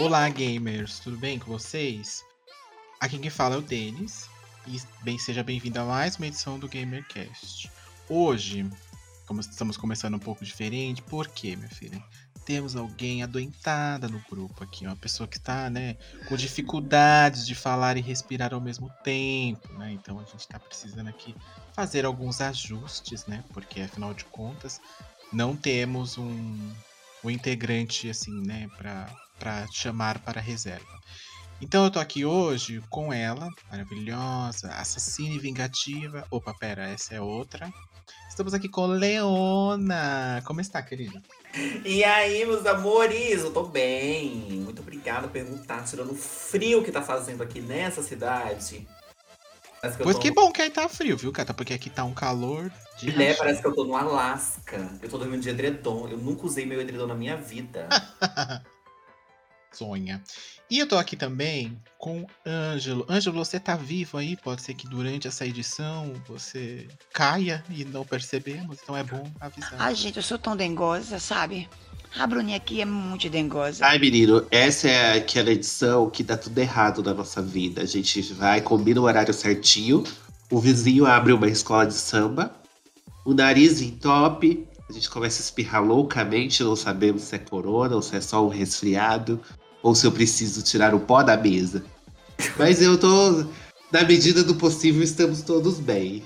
Olá, gamers, tudo bem com vocês? Aqui quem fala é o Denis e bem, seja bem-vindo a mais uma edição do GamerCast. Hoje, como estamos começando um pouco diferente, por quê, minha filha? Temos alguém adoentada no grupo aqui, uma pessoa que está, né, com dificuldades de falar e respirar ao mesmo tempo, né? Então a gente está precisando aqui fazer alguns ajustes, né? Porque afinal de contas, não temos um, um integrante assim, né, para para chamar para a reserva. Então eu tô aqui hoje com ela, maravilhosa, assassina e vingativa. Opa, pera, essa é outra. Estamos aqui com Leona. Como está, querida? E aí, meus amores, eu tô bem. Muito obrigada por perguntar, tirando o frio que tá fazendo aqui nessa cidade. Que pois tô... que bom que aí tá frio, viu, Cata? Porque aqui tá um calor. De né, parece que eu tô no Alasca. Eu tô dormindo de edredom. Eu nunca usei meu edredom na minha vida. sonha. E eu tô aqui também com Ângelo. Ângelo, você tá vivo aí? Pode ser que durante essa edição você caia e não percebemos, então é bom avisar. Ai, gente, eu sou tão dengosa, sabe? A Bruninha aqui é muito dengosa. Ai, menino, essa é aquela edição que dá tudo errado na nossa vida. A gente vai, combina o horário certinho, o vizinho abre uma escola de samba, o nariz entope, a gente começa a espirrar loucamente, não sabemos se é corona ou se é só um resfriado ou se eu preciso tirar o pó da mesa. Mas eu tô. Na medida do possível, estamos todos bem.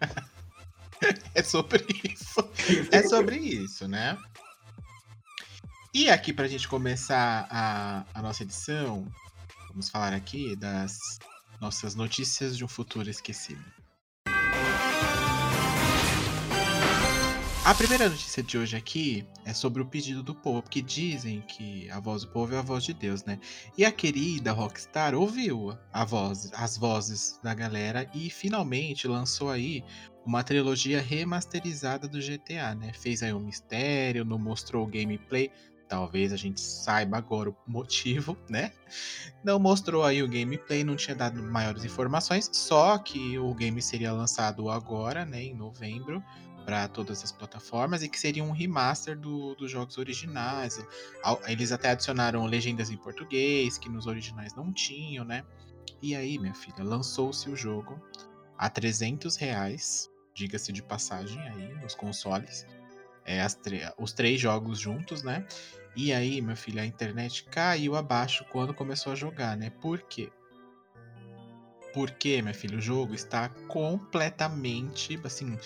é sobre isso. É sobre isso, né? E aqui, pra gente começar a, a nossa edição, vamos falar aqui das nossas notícias de um futuro esquecido. A primeira notícia de hoje aqui é sobre o pedido do povo, porque dizem que a voz do povo é a voz de Deus, né? E a querida Rockstar ouviu a voz, as vozes da galera e finalmente lançou aí uma trilogia remasterizada do GTA, né? Fez aí um mistério, não mostrou o gameplay, talvez a gente saiba agora o motivo, né? Não mostrou aí o gameplay, não tinha dado maiores informações, só que o game seria lançado agora, né, em novembro para todas as plataformas e que seria um remaster do, dos jogos originais. Eles até adicionaram legendas em português, que nos originais não tinham, né? E aí, minha filha, lançou-se o jogo a 300 reais, diga-se de passagem aí, nos consoles. É, os três jogos juntos, né? E aí, meu filho, a internet caiu abaixo quando começou a jogar, né? Por quê? Porque, meu filho, o jogo está completamente, assim,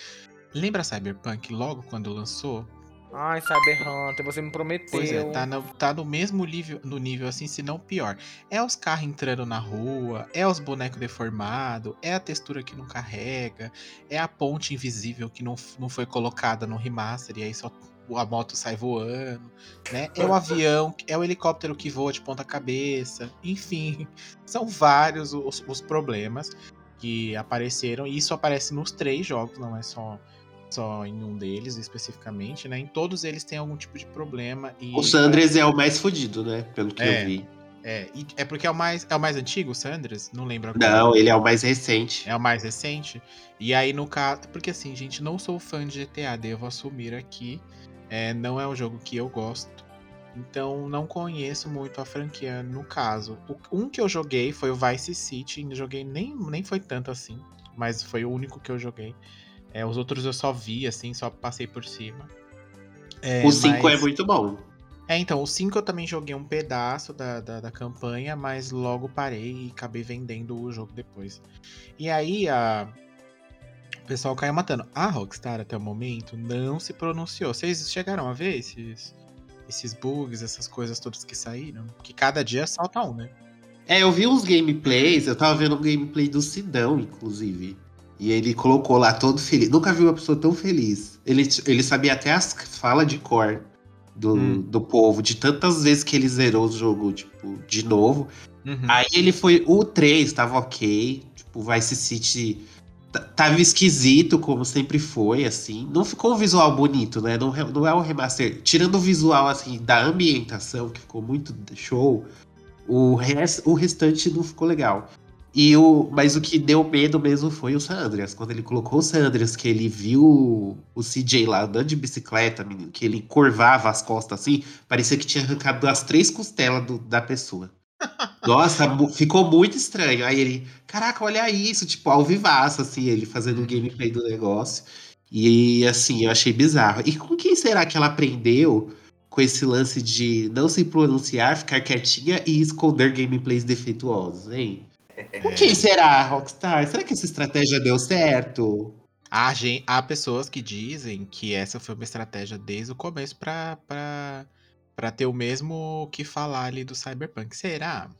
Lembra Cyberpunk logo quando lançou? Ai, Cyber Hunter, você me prometeu. Pois é, tá no, tá no mesmo nível, no nível assim, se não pior. É os carros entrando na rua, é os bonecos deformados, é a textura que não carrega, é a ponte invisível que não, não foi colocada no remaster e aí só a moto sai voando, né? É o avião, é o helicóptero que voa de ponta cabeça, enfim, são vários os, os problemas que apareceram e isso aparece nos três jogos, não é só só em um deles especificamente, né? Em todos eles tem algum tipo de problema. E... O Sandres é o mais fodido, né? Pelo que é, eu vi. É, é porque é o mais é o mais antigo, o Sanders? Não lembro agora. Não, ele é o mais recente. É o mais recente. E aí no caso, porque assim, gente, não sou fã de GTA, devo assumir aqui. É, não é um jogo que eu gosto. Então não conheço muito a franquia no caso. O, um que eu joguei foi o Vice City, joguei nem nem foi tanto assim, mas foi o único que eu joguei. É, os outros eu só vi, assim, só passei por cima. É, o 5 mas... é muito bom. É, então, o 5 eu também joguei um pedaço da, da, da, campanha, mas logo parei e acabei vendendo o jogo depois. E aí a. O pessoal caiu matando. A Rockstar, até o momento, não se pronunciou. Vocês chegaram a ver esses, esses bugs, essas coisas todas que saíram? Que cada dia salta um, né? É, eu vi uns gameplays, eu tava vendo o gameplay do Sidão, inclusive. E ele colocou lá todo feliz. Nunca vi uma pessoa tão feliz. Ele, ele sabia até as falas de cor. do, Hum. do povo, de tantas vezes que ele zerou o jogo, tipo, de novo. Uhum. Aí ele foi. O 3 tava ok. Tipo, o Vice City tava esquisito, como sempre foi, assim. Não ficou um visual bonito, né? Não, não é um remaster. Tirando o visual, assim, da ambientação, que ficou muito show, o, res, o restante não ficou legal. E o, mas o que deu medo mesmo foi o San Andreas. Quando ele colocou o San Andreas, que ele viu o CJ lá andando de bicicleta, menino, que ele curvava as costas assim, parecia que tinha arrancado as três costelas do- da pessoa. Nossa, ficou muito estranho. Aí ele, caraca, olha isso, tipo, ao vivaço, assim, ele fazendo o gameplay do negócio. E assim, eu achei bizarro. E com quem será que ela aprendeu com esse lance de não se pronunciar, ficar quietinha e esconder gameplays defeituosos, hein? Com quem será, Rockstar? Será que essa estratégia deu certo? Há, gen- há pessoas que dizem que essa foi uma estratégia desde o começo pra, pra, pra ter o mesmo que falar ali do Cyberpunk. Será?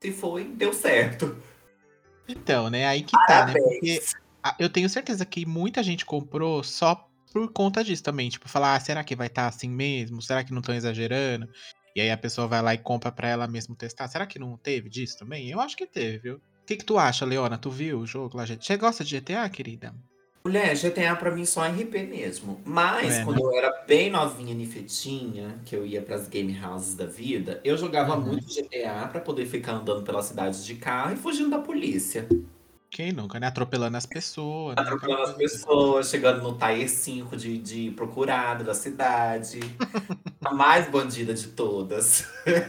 Se foi, deu certo. Então, né? Aí que tá, né? Porque Parabéns. eu tenho certeza que muita gente comprou só por conta disso também. Tipo, falar, ah, será que vai estar assim mesmo? Será que não estão exagerando? E aí a pessoa vai lá e compra pra ela mesmo testar. Será que não teve disso também? Eu acho que teve, viu? O que, que tu acha, Leona? Tu viu o jogo lá? Você gosta de GTA, querida? Mulher, GTA pra mim só é RP mesmo. Mas É, quando eu era bem novinha, nifetinha, que eu ia pras game houses da vida, eu jogava Uhum. muito GTA pra poder ficar andando pela cidade de carro e fugindo da polícia. Quem nunca, né? Atropelando as pessoas. né? Atropelando as coisa. pessoas, chegando no Tier 5 de, de procurado da cidade. A mais bandida de todas.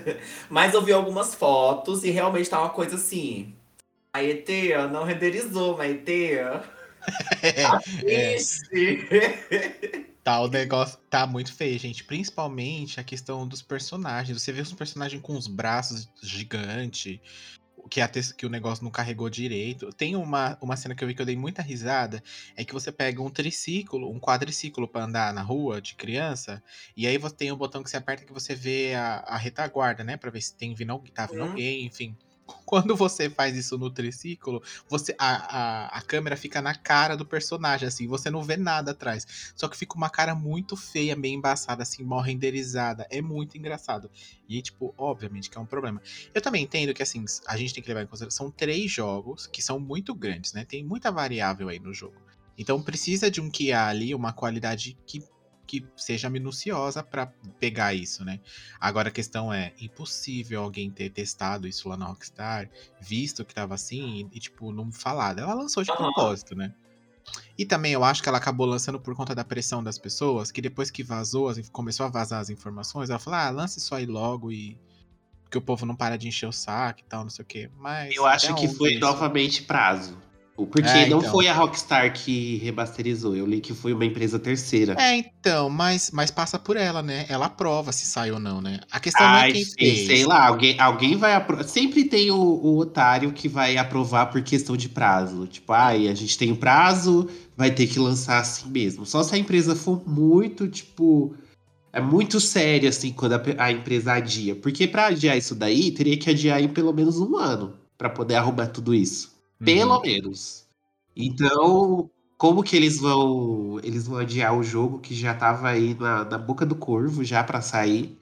Mas eu vi algumas fotos e realmente tá uma coisa assim. A ET não renderizou, mas ET. É, Ixi. tá, o negócio tá muito feio, gente. Principalmente a questão dos personagens. Você vê os personagens com os braços gigantes, que, a que o negócio não carregou direito. Tem uma, uma cena que eu vi que eu dei muita risada, é que você pega um triciclo, um quadriciclo pra andar na rua de criança, e aí você tem um botão que você aperta que você vê a, a retaguarda, né? Pra ver se tem vindo, tá vindo Hum. alguém, enfim. Quando você faz isso no triciclo, você a, a, a câmera fica na cara do personagem, assim, você não vê nada atrás. Só que fica uma cara muito feia, meio embaçada, assim, mal renderizada. É muito engraçado. E, tipo, obviamente que é um problema. Eu também entendo que, assim, a gente tem que levar em consideração são três jogos que são muito grandes, né? Tem muita variável aí no jogo. Então precisa de um QA ali, uma qualidade que, que seja minuciosa pra pegar isso, né? Agora a questão é, impossível alguém ter testado isso lá na Rockstar, visto que tava assim, e, e, tipo, não falado. Ela lançou de propósito, né? E também eu acho que ela acabou lançando por conta da pressão das pessoas, que depois que vazou, começou a vazar as informações, ela falou, ah, lance isso aí logo e. Porque o povo não para de encher o saco e tal, não sei o quê. Mas. Eu acho que foi isso? novamente prazo. Porque É, não então. foi a Rockstar que remasterizou. Eu li que foi uma empresa terceira. É, então, mas, mas passa por ela, né? Ela aprova se sai ou não, né? A questão não é Ai, quem fez. sei lá, alguém, alguém vai aprovar. Sempre tem o, o otário que vai aprovar por questão de prazo. Tipo, ai, a gente tem um prazo, vai ter que lançar assim mesmo. Só se a empresa for muito, tipo. É muito sério, assim, quando a, a empresa adia. Porque pra adiar isso daí, teria que adiar em pelo menos um ano pra poder arrumar tudo isso. Uhum. Pelo menos. Então, como que eles vão. Eles vão adiar o jogo que já tava aí na, na boca do corvo já pra sair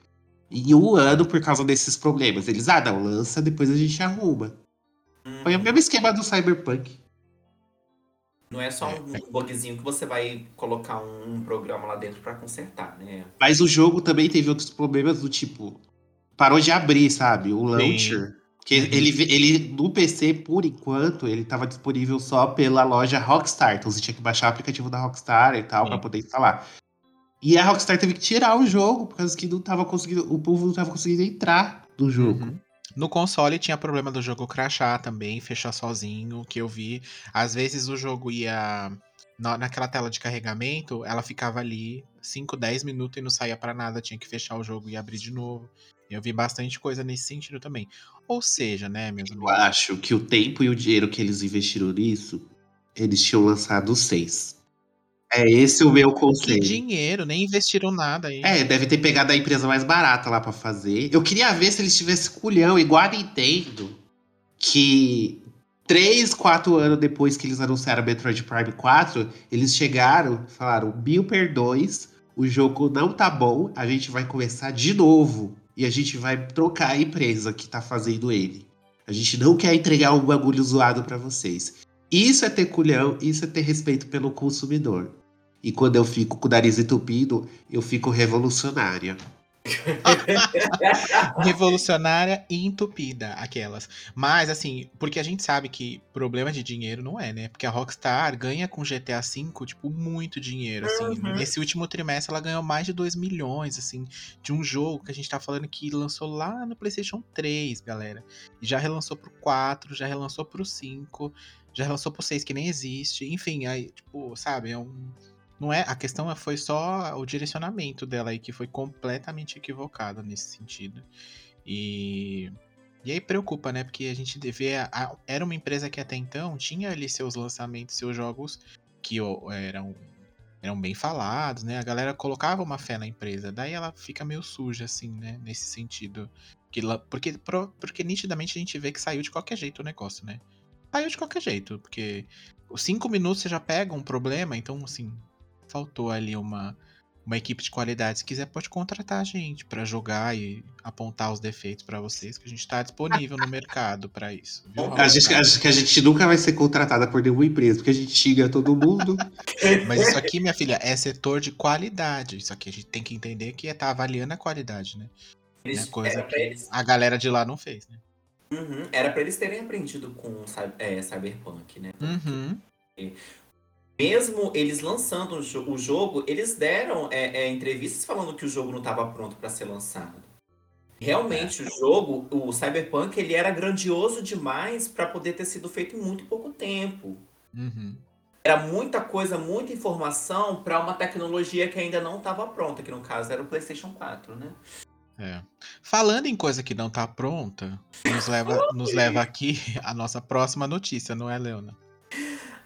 em um ano por causa desses problemas. Eles, ah, não, lança, depois a gente arruma. Foi o mesmo esquema do Cyberpunk. Não é só um bugzinho que você vai colocar um, um programa lá dentro pra consertar, né? Mas o jogo também teve outros problemas do tipo. Parou de abrir, sabe? O launcher. Que Uhum. ele, ele, no PC, por enquanto, ele estava disponível só pela loja Rockstar. Então você tinha que baixar o aplicativo da Rockstar e tal para poder instalar. E a Rockstar teve que tirar o jogo, por causa que não tava conseguindo. O povo não tava conseguindo entrar no jogo. Uhum. No console tinha problema do jogo crashar também, fechar sozinho, que eu vi. Às vezes o jogo ia. na- naquela tela de carregamento, ela ficava ali 5, 10 minutos e não saía pra nada, tinha que fechar o jogo e abrir de novo. Eu vi bastante coisa nesse sentido também. Ou seja, né, meus Eu amigos? acho que o tempo e o dinheiro que eles investiram nisso, eles tinham lançado seis. É esse o meu Que conselho. dinheiro, nem investiram nada aí. É, deve ter pegado a empresa mais barata lá pra fazer. Eu queria ver se eles tivessem culhão, igual a Nintendo, que três, quatro anos depois que eles anunciaram Metroid Prime 4, eles chegaram e falaram: Bill per 2, o jogo não tá bom, a gente vai começar de novo. E a gente vai trocar a empresa que tá fazendo ele. A gente não quer entregar um bagulho zoado para vocês. Isso é ter culhão, isso é ter respeito pelo consumidor. E quando eu fico com o nariz entupido, eu fico revolucionária. Revolucionária e entupida, aquelas. Mas, assim, porque a gente sabe que problema de dinheiro não é, né? Porque a Rockstar ganha com GTA V, tipo, muito dinheiro, assim. Uhum. Nesse último trimestre, ela ganhou mais de 2 milhões, assim, de um jogo que a gente tá falando que lançou lá no PlayStation 3, galera. Já relançou pro 4, já relançou pro 5, já relançou pro 6, que nem existe. Enfim, aí, tipo, sabe, é um não é, a questão foi só o direcionamento dela aí que foi completamente equivocado nesse sentido. E e aí preocupa, né? Porque a gente vê a- a- era uma empresa que até então tinha ali seus lançamentos, seus jogos que eram eram bem falados, né? A galera colocava uma fé na empresa. Daí ela fica meio suja assim, né, nesse sentido. Que porque porque nitidamente a gente vê que saiu de qualquer jeito o negócio, né? Saiu de qualquer jeito, porque os cinco minutos você já pega um problema, então assim, faltou ali uma, uma equipe de qualidade. Se quiser, pode contratar a gente pra jogar e apontar os defeitos pra vocês, que a gente tá disponível no mercado pra isso. Viu, A gente, acho que a gente nunca vai ser contratada por nenhuma empresa, porque a gente xinga todo mundo. Mas isso aqui, minha filha, é setor de qualidade. Isso aqui a gente tem que entender que é tá avaliando a qualidade, né? Eles- Né, Coisa pra que eles, a galera de lá não fez, né? Uhum, era pra eles terem aprendido com é, Cyberpunk, né? Uhum. Mesmo eles lançando o, jo- o jogo, eles deram é, é, entrevistas falando que o jogo não estava pronto para ser lançado. Realmente, o jogo, o Cyberpunk, ele era grandioso demais para poder ter sido feito em muito pouco tempo. Uhum. Era muita coisa, muita informação para uma tecnologia que ainda não estava pronta, que no caso era o PlayStation 4, né? É. Falando em coisa que não tá pronta, nos leva, nos leva aqui a nossa próxima notícia, não é, Leona?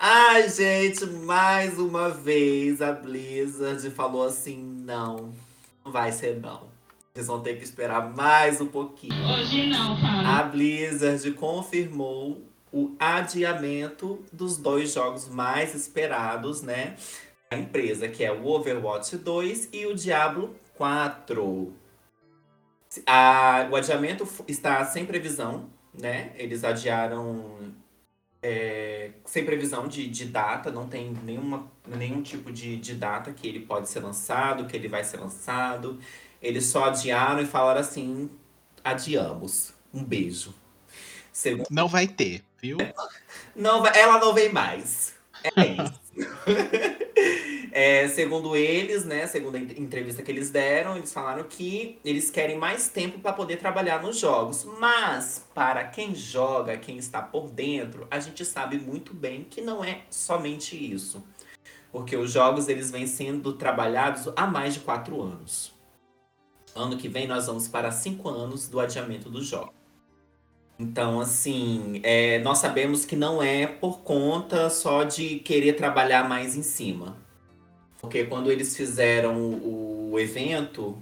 Ai, gente, mais uma vez a Blizzard falou assim: não, não vai ser não. Vocês vão ter que esperar mais um pouquinho. Hoje não, A Blizzard confirmou o adiamento dos dois jogos mais esperados, né? Da empresa, que é o Overwatch 2 e o Diablo 4. A- o adiamento está sem previsão, né? Eles adiaram é, sem previsão de, de data, não tem nenhuma, nenhum tipo de, de data que ele pode ser lançado, que ele vai ser lançado. Eles só adiaram e falaram assim: adiamos. Um beijo. Segundo, Não vai ter, viu? não, ela não vem mais. É isso. É, segundo eles, né, segundo a en- entrevista que eles deram, eles falaram que eles querem mais tempo para poder trabalhar nos jogos. Mas para quem joga, quem está por dentro, a gente sabe muito bem que não é somente isso, porque os jogos eles vêm sendo trabalhados há mais de quatro anos. Ano que vem nós vamos para cinco anos do adiamento dos jogos. Então, assim, é, nós sabemos que não é por conta só de querer trabalhar mais em cima. Porque quando eles fizeram o, evento,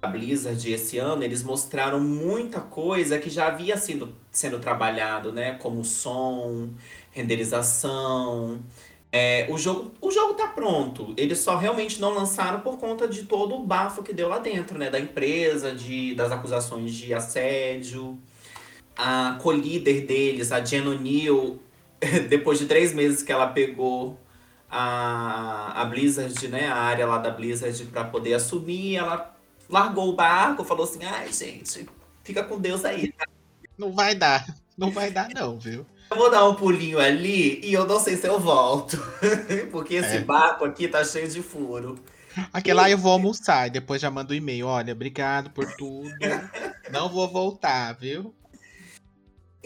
a Blizzard esse ano, eles mostraram muita coisa que já havia sido sendo trabalhado, né? Como som, renderização. É, o, jogo, o jogo tá pronto. Eles só realmente não lançaram por conta de todo o bafo que deu lá dentro, né? Da empresa, de, das acusações de assédio. A co-líder deles, a Jen O'Neill, depois de três meses que ela pegou a, a Blizzard, né, a área lá da Blizzard para poder assumir, ela largou o barco, falou assim: "Ai, gente, fica com Deus aí. Não vai dar. Não vai dar, não, viu? Eu vou dar um pulinho ali e eu não sei se eu volto, porque esse É. barco aqui tá cheio de furo". Aquele lá eu vou almoçar e depois já mando um e-mail. Olha, obrigado por tudo. Não vou voltar, viu?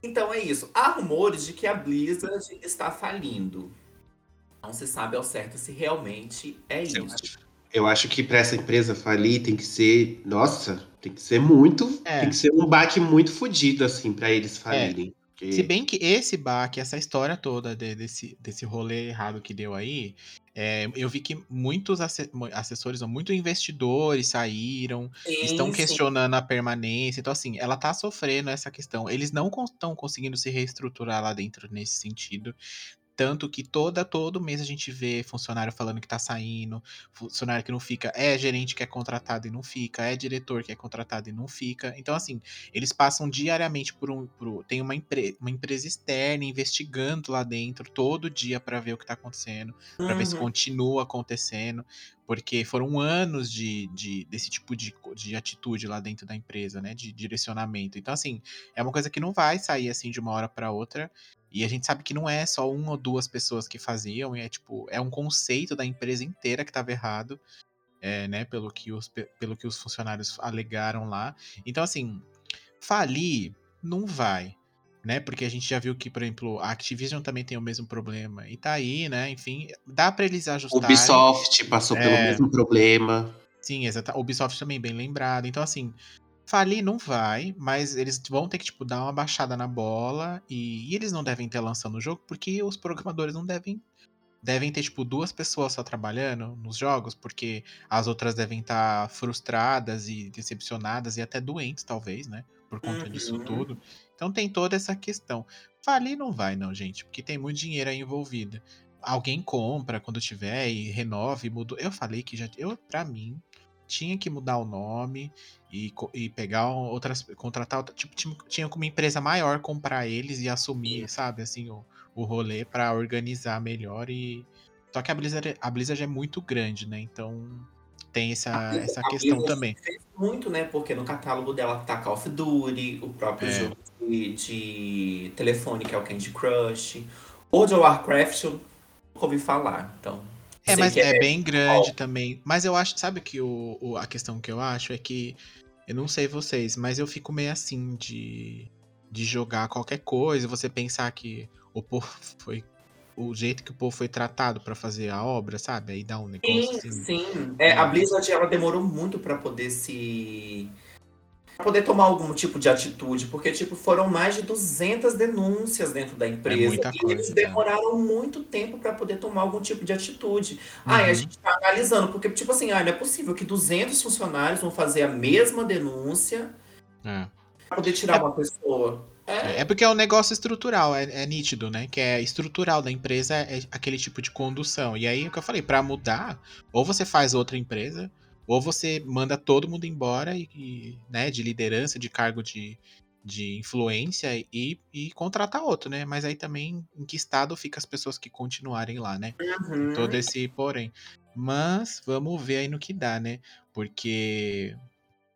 Então é isso. Há rumores de que a Blizzard está falindo. Não se sabe ao certo se realmente é Eu isso. acho, eu acho que para essa empresa falir tem que ser. Nossa, tem que ser muito. É. Tem que ser um baque muito fodido, assim, para eles falirem. Porque- Se bem que esse baque, essa história toda de- desse, desse rolê errado que deu aí, é, eu vi que muitos asse- mu- assessores, não, muitos investidores saíram, estão Sim, sim. questionando a permanência. Então, assim, ela tá sofrendo essa questão. Eles não estão conseguindo se reestruturar lá dentro nesse sentido. Tanto que toda todo mês a gente vê funcionário falando que tá saindo, funcionário que não fica, é gerente que é contratado e não fica, é diretor que é contratado e não fica. Então, assim, eles passam diariamente por um. Por, tem uma, empre, uma empresa externa investigando lá dentro todo dia para ver o que tá acontecendo, para ver se Uhum. continua acontecendo. Porque foram anos de, de, desse tipo de, de atitude lá dentro da empresa, né? De direcionamento. Então, assim, é uma coisa que não vai sair assim de uma hora para outra. E a gente sabe que não é só uma ou duas pessoas que faziam, é tipo, é um conceito da empresa inteira que estava errado, é, né? Pelo que, os, pe- pelo que os funcionários alegaram lá. Então, assim, falir não vai, né? Porque a gente já viu que, por exemplo, a Activision também tem o mesmo problema. E tá aí, né? Enfim, dá para eles ajustarem. Ubisoft passou pelo É. mesmo problema. Sim, exato. Ubisoft também bem lembrado. Então, assim, falir não vai, mas eles vão ter que, tipo, dar uma baixada na bola. E, e eles não devem ter lançando o jogo, porque os programadores não devem. Devem ter, tipo, duas pessoas só trabalhando nos jogos, porque as outras devem estar frustradas e decepcionadas e até doentes, talvez, né? Por conta disso Uhum. tudo. Então tem toda essa questão. Falir não vai, não, gente, porque tem muito dinheiro aí envolvido. Alguém compra quando tiver e renova e muda. Eu falei que já. Eu, pra mim, tinha que mudar o nome e, e pegar outras. contratar tipo, tinha, tinha como empresa maior comprar eles e assumir, sabe, assim, o, o rolê pra organizar melhor e. Só que a Blizzard, a Blizzard é muito grande, né? Então tem essa, essa A questão Blizzard também. fez muito, né? Porque no catálogo dela tá Call of Duty, o próprio É. jogo de, de telefone, que é o Candy Crush. World of Warcraft, eu nunca ouvi falar, então... É, mas que é bem grande também. Mas eu acho, sabe que o, o- a questão que eu acho é que eu não sei vocês, mas eu fico meio assim de, de jogar qualquer coisa, você pensar que o povo foi o jeito que o povo foi tratado pra fazer a obra, sabe? Aí dá um negócio Sim, assim. sim. É, a Blizzard ela demorou muito pra poder se. Poder tomar algum tipo de atitude, porque tipo foram mais de 200 denúncias dentro da empresa muita e coisa, eles cara. demoraram muito tempo pra poder tomar algum tipo de atitude. Ah, e a Uhum. gente tá analisando, porque tipo assim, ah, não é possível que 200 funcionários vão fazer a mesma denúncia É. pra poder tirar É- uma pessoa. É, É porque é um negócio estrutural, é, é nítido, né? Que é estrutural da empresa, é aquele tipo de condução. E aí, o que eu falei, pra mudar, ou você faz outra empresa, ou você manda todo mundo embora e, e, né, de liderança, de cargo de, de influência e, e contratar outro, né? Mas aí também, em que estado fica as pessoas que continuarem lá, né? uhum. Todo esse porém. Mas vamos ver aí no que dá, né? Porque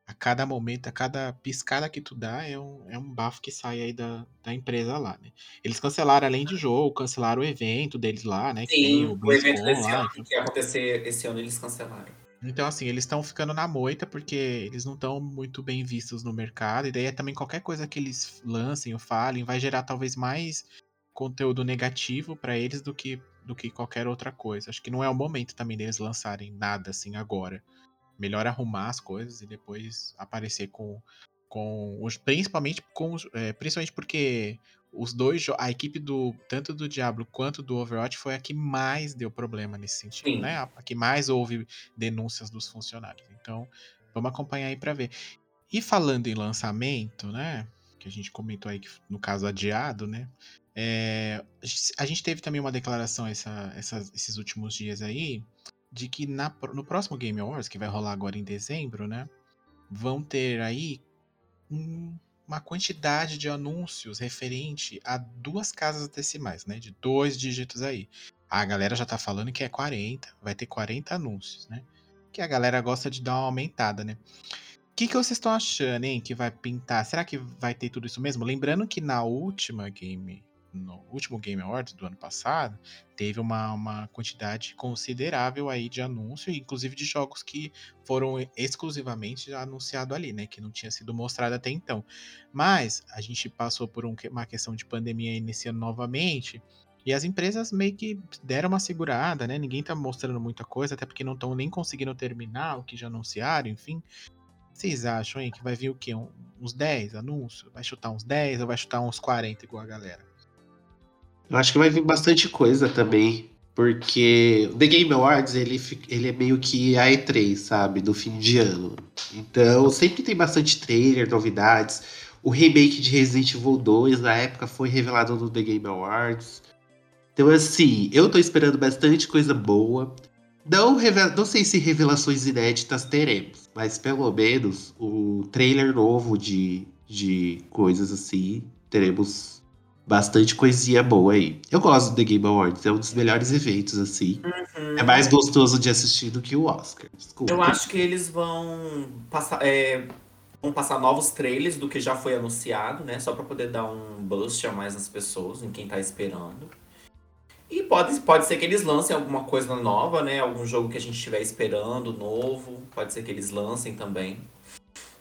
a cada momento, a cada piscada que tu dá, é um, é um bafo que sai aí da, da empresa lá, né? Eles cancelaram, além de jogo, cancelaram o evento deles lá, né? Que tem Sim, o o evento desse ano Então, que ia acontecer esse ano eles cancelaram. Então, assim, eles estão ficando na moita porque eles não estão muito bem vistos no mercado. E daí é também qualquer coisa que eles lancem ou falem vai gerar talvez mais conteúdo negativo pra eles do que, do que qualquer outra coisa. Acho que não é o momento também deles lançarem nada assim agora. Melhor arrumar as coisas e depois aparecer com, com os, principalmente com é, principalmente porque os dois a equipe do tanto do Diablo quanto do Overwatch foi a que mais deu problema nesse sentido, Sim. né? A, a que mais houve denúncias dos funcionários. Então, vamos acompanhar aí pra ver. E falando em lançamento, né? Que a gente comentou aí que no caso adiado, né? é, a gente teve também uma declaração essa- essas- esses últimos dias aí de que na no próximo Game Awards, que vai rolar agora em dezembro, né? Vão ter aí um- uma quantidade de anúncios referente a duas casas decimais, né? De dois dígitos aí. A galera já tá falando que é 40, vai ter 40 anúncios, né? Que a galera gosta de dar uma aumentada, né? O que, que vocês estão achando, hein? Que vai pintar? Será que vai ter tudo isso mesmo? Lembrando que na última game, no último Game Awards do ano passado, teve uma, uma quantidade considerável aí de anúncio, inclusive de jogos que foram exclusivamente anunciados ali, né? Que não tinha sido mostrado até então. Mas a gente passou por um uma questão de pandemia iniciando novamente. E as empresas meio que deram uma segurada, né? Ninguém tá mostrando muita coisa, até porque não estão nem conseguindo terminar o que já anunciaram, enfim. Vocês acham, hein, que vai vir o quê? Um- uns 10 anúncios? Vai chutar uns 10 ou vai chutar uns 40 igual a galera? Eu acho que vai vir bastante coisa também. Porque o The Game Awards, ele, ele é meio que a E3, sabe? Do fim de ano. Então, sempre tem bastante trailer, novidades. O remake de Resident Evil 2, na época, foi revelado no The Game Awards. Então, assim, eu tô esperando bastante coisa boa. Não, não sei se revelações inéditas teremos, mas pelo menos o trailer novo de, de coisas assim, teremos bastante coisinha boa aí. Eu gosto do The Game Awards, é um dos melhores eventos, assim. É mais gostoso de assistir do que o Oscar. Desculpa. Eu acho que eles vão passar, é, vão passar novos trailers do que já foi anunciado, né? Só pra poder dar um boost a mais nas pessoas, em quem tá esperando. E pode, pode ser que eles lancem alguma coisa nova, né? Algum jogo que a gente estiver esperando, novo. Pode ser que eles lancem também.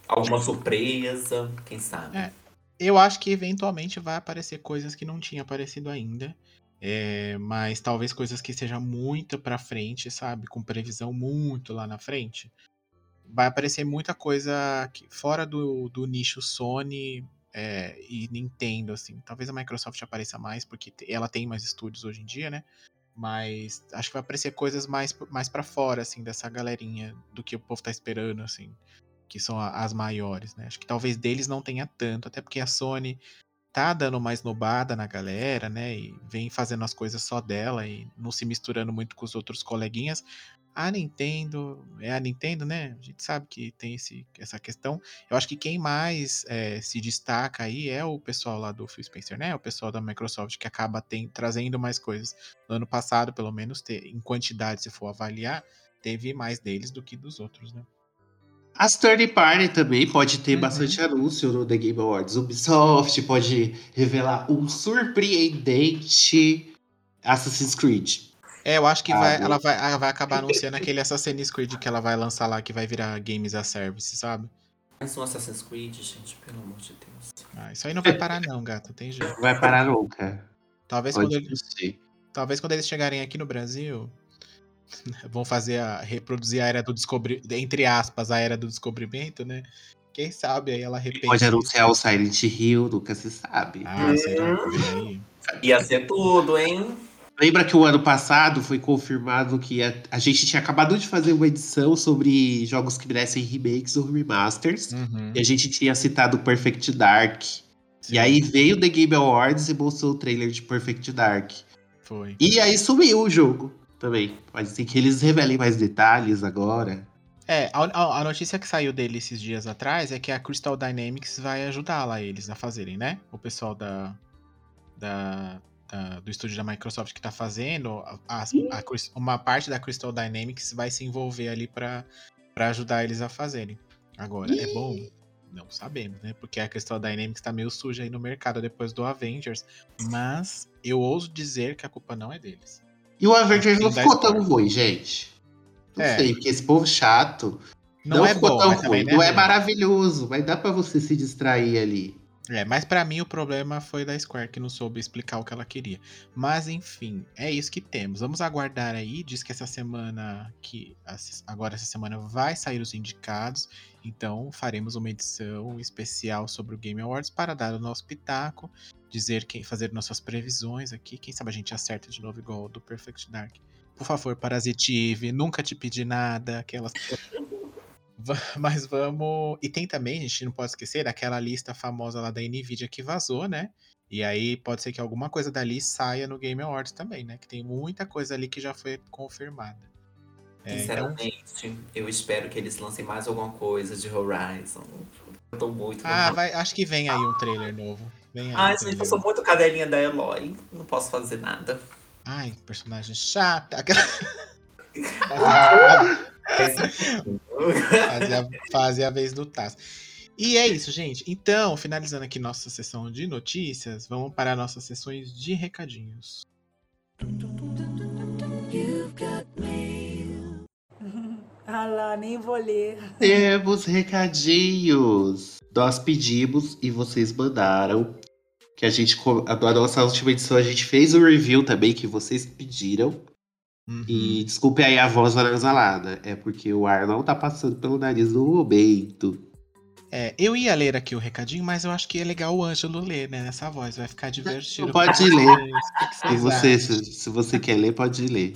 Alguma surpresa, quem sabe. É. Eu acho que eventualmente vai aparecer coisas que não tinha aparecido ainda. É, mas talvez coisas que sejam muito pra frente, sabe? Com previsão muito lá na frente. Vai aparecer muita coisa que- fora do, do nicho Sony é, e Nintendo, assim. Talvez a Microsoft apareça mais, porque ela tem mais estúdios hoje em dia, né? Mas acho que vai aparecer coisas mais, mais para fora, assim, dessa galerinha do que o povo tá esperando, assim que são as maiores, né? Acho que talvez deles não tenha tanto, até porque a Sony tá dando mais nobada na galera, né? E vem fazendo as coisas só dela e não se misturando muito com os outros coleguinhas. A Nintendo, é a Nintendo, né? A gente sabe que tem esse, essa questão. Eu acho que quem mais é, se destaca aí é o pessoal lá do Phil Spencer, né? O pessoal da Microsoft que acaba tem- trazendo mais coisas. No ano passado, pelo menos, em quantidade, se for avaliar, teve mais deles do que dos outros, né? As third party também pode ter Uhum. bastante anúncio no The Game Awards. Ubisoft pode revelar um surpreendente Assassin's Creed. É, eu acho que Ah, vai, ela, vai, ela vai acabar anunciando aquele Assassin's Creed que ela vai lançar lá, que vai virar Games as Service, sabe? Mais um Assassin's Creed, gente, pelo amor de Deus. Ah, isso aí não vai parar não, gato, tem jeito. Vai parar nunca. Talvez quando, Pode ele- ser. talvez quando eles chegarem aqui no Brasil, vão fazer a, reproduzir a era do descobrimento, entre aspas, a era do descobrimento, né? Quem sabe aí ela repensa. Pode anunciar o Silent Hill, nunca se sabe. Ah, será que? Ia ser tudo, hein? Lembra que o ano passado foi confirmado que a, a gente tinha acabado de fazer uma edição sobre jogos que merecem remakes ou remasters. Uhum, E a gente tinha citado Perfect Dark. sim, E aí veio The Game Awards e mostrou o trailer de Perfect Dark. Foi. E aí sumiu o jogo também. Pode ser que eles revelem mais detalhes agora. É, a, a- notícia que saiu dele esses dias atrás é que a Crystal Dynamics vai ajudar lá eles a fazerem, né? O pessoal da, da, da- do estúdio da Microsoft que tá fazendo, a- a uma parte da Crystal Dynamics vai se envolver ali pra ajudar eles a fazerem. Agora, é bom? Não sabemos, né? Porque a Crystal Dynamics tá meio suja aí no mercado depois do Avengers, mas eu ouso dizer que a culpa não é deles. E o Avengers não Tem ficou 10 tão ruim, gente. Não É. sei, porque esse povo chato Não, é ficou bom, tão ruim. Não é ruim. maravilhoso, mas dá pra você se distrair ali. É, mas pra mim o problema foi da Square que não soube explicar o que ela queria. Mas enfim, é isso que temos. Vamos aguardar aí. Diz que essa semana que agora essa semana vai sair os indicados. Então faremos uma edição especial sobre o Game Awards para dar o nosso pitaco, dizer quem fazer nossas previsões aqui. Quem sabe a gente acerta de novo igual do Perfect Dark. Por favor, Parasitive, nunca te pedi nada, aquelas Mas vamos. E tem também, a gente não pode esquecer, daquela lista famosa lá da Nvidia que vazou, né? E aí pode ser que alguma coisa dali saia no Game Awards também, né? Que tem muita coisa ali que já foi confirmada. É, então, Sinceramente, eu espero que eles lancem mais alguma coisa de Horizon. Eu tô muito. ah, vai, acho que vem aí um trailer novo. Vem aí um Ai, gente, trailer eu sou muito cadelinha da Eloy. Não posso fazer nada. Ai, personagem chata. Fazer a, fazer a vez do Taz. E é isso, gente. Então, finalizando aqui nossa sessão de notícias, vamos para nossas sessões de recadinhos. Ah lá, nem vou ler. Temos recadinhos. Nós pedimos e vocês mandaram. Que a gente. A a nossa última edição a gente fez o review também, que vocês pediram. Uhum. E desculpe aí a voz anasalada. É porque o ar não tá passando pelo nariz no momento. É, eu ia ler aqui o recadinho, mas eu acho que é legal o Ângelo ler, né? Nessa voz, vai ficar divertido. Não pode vocês. ler. Que que você, se, se você quer ler, pode ler.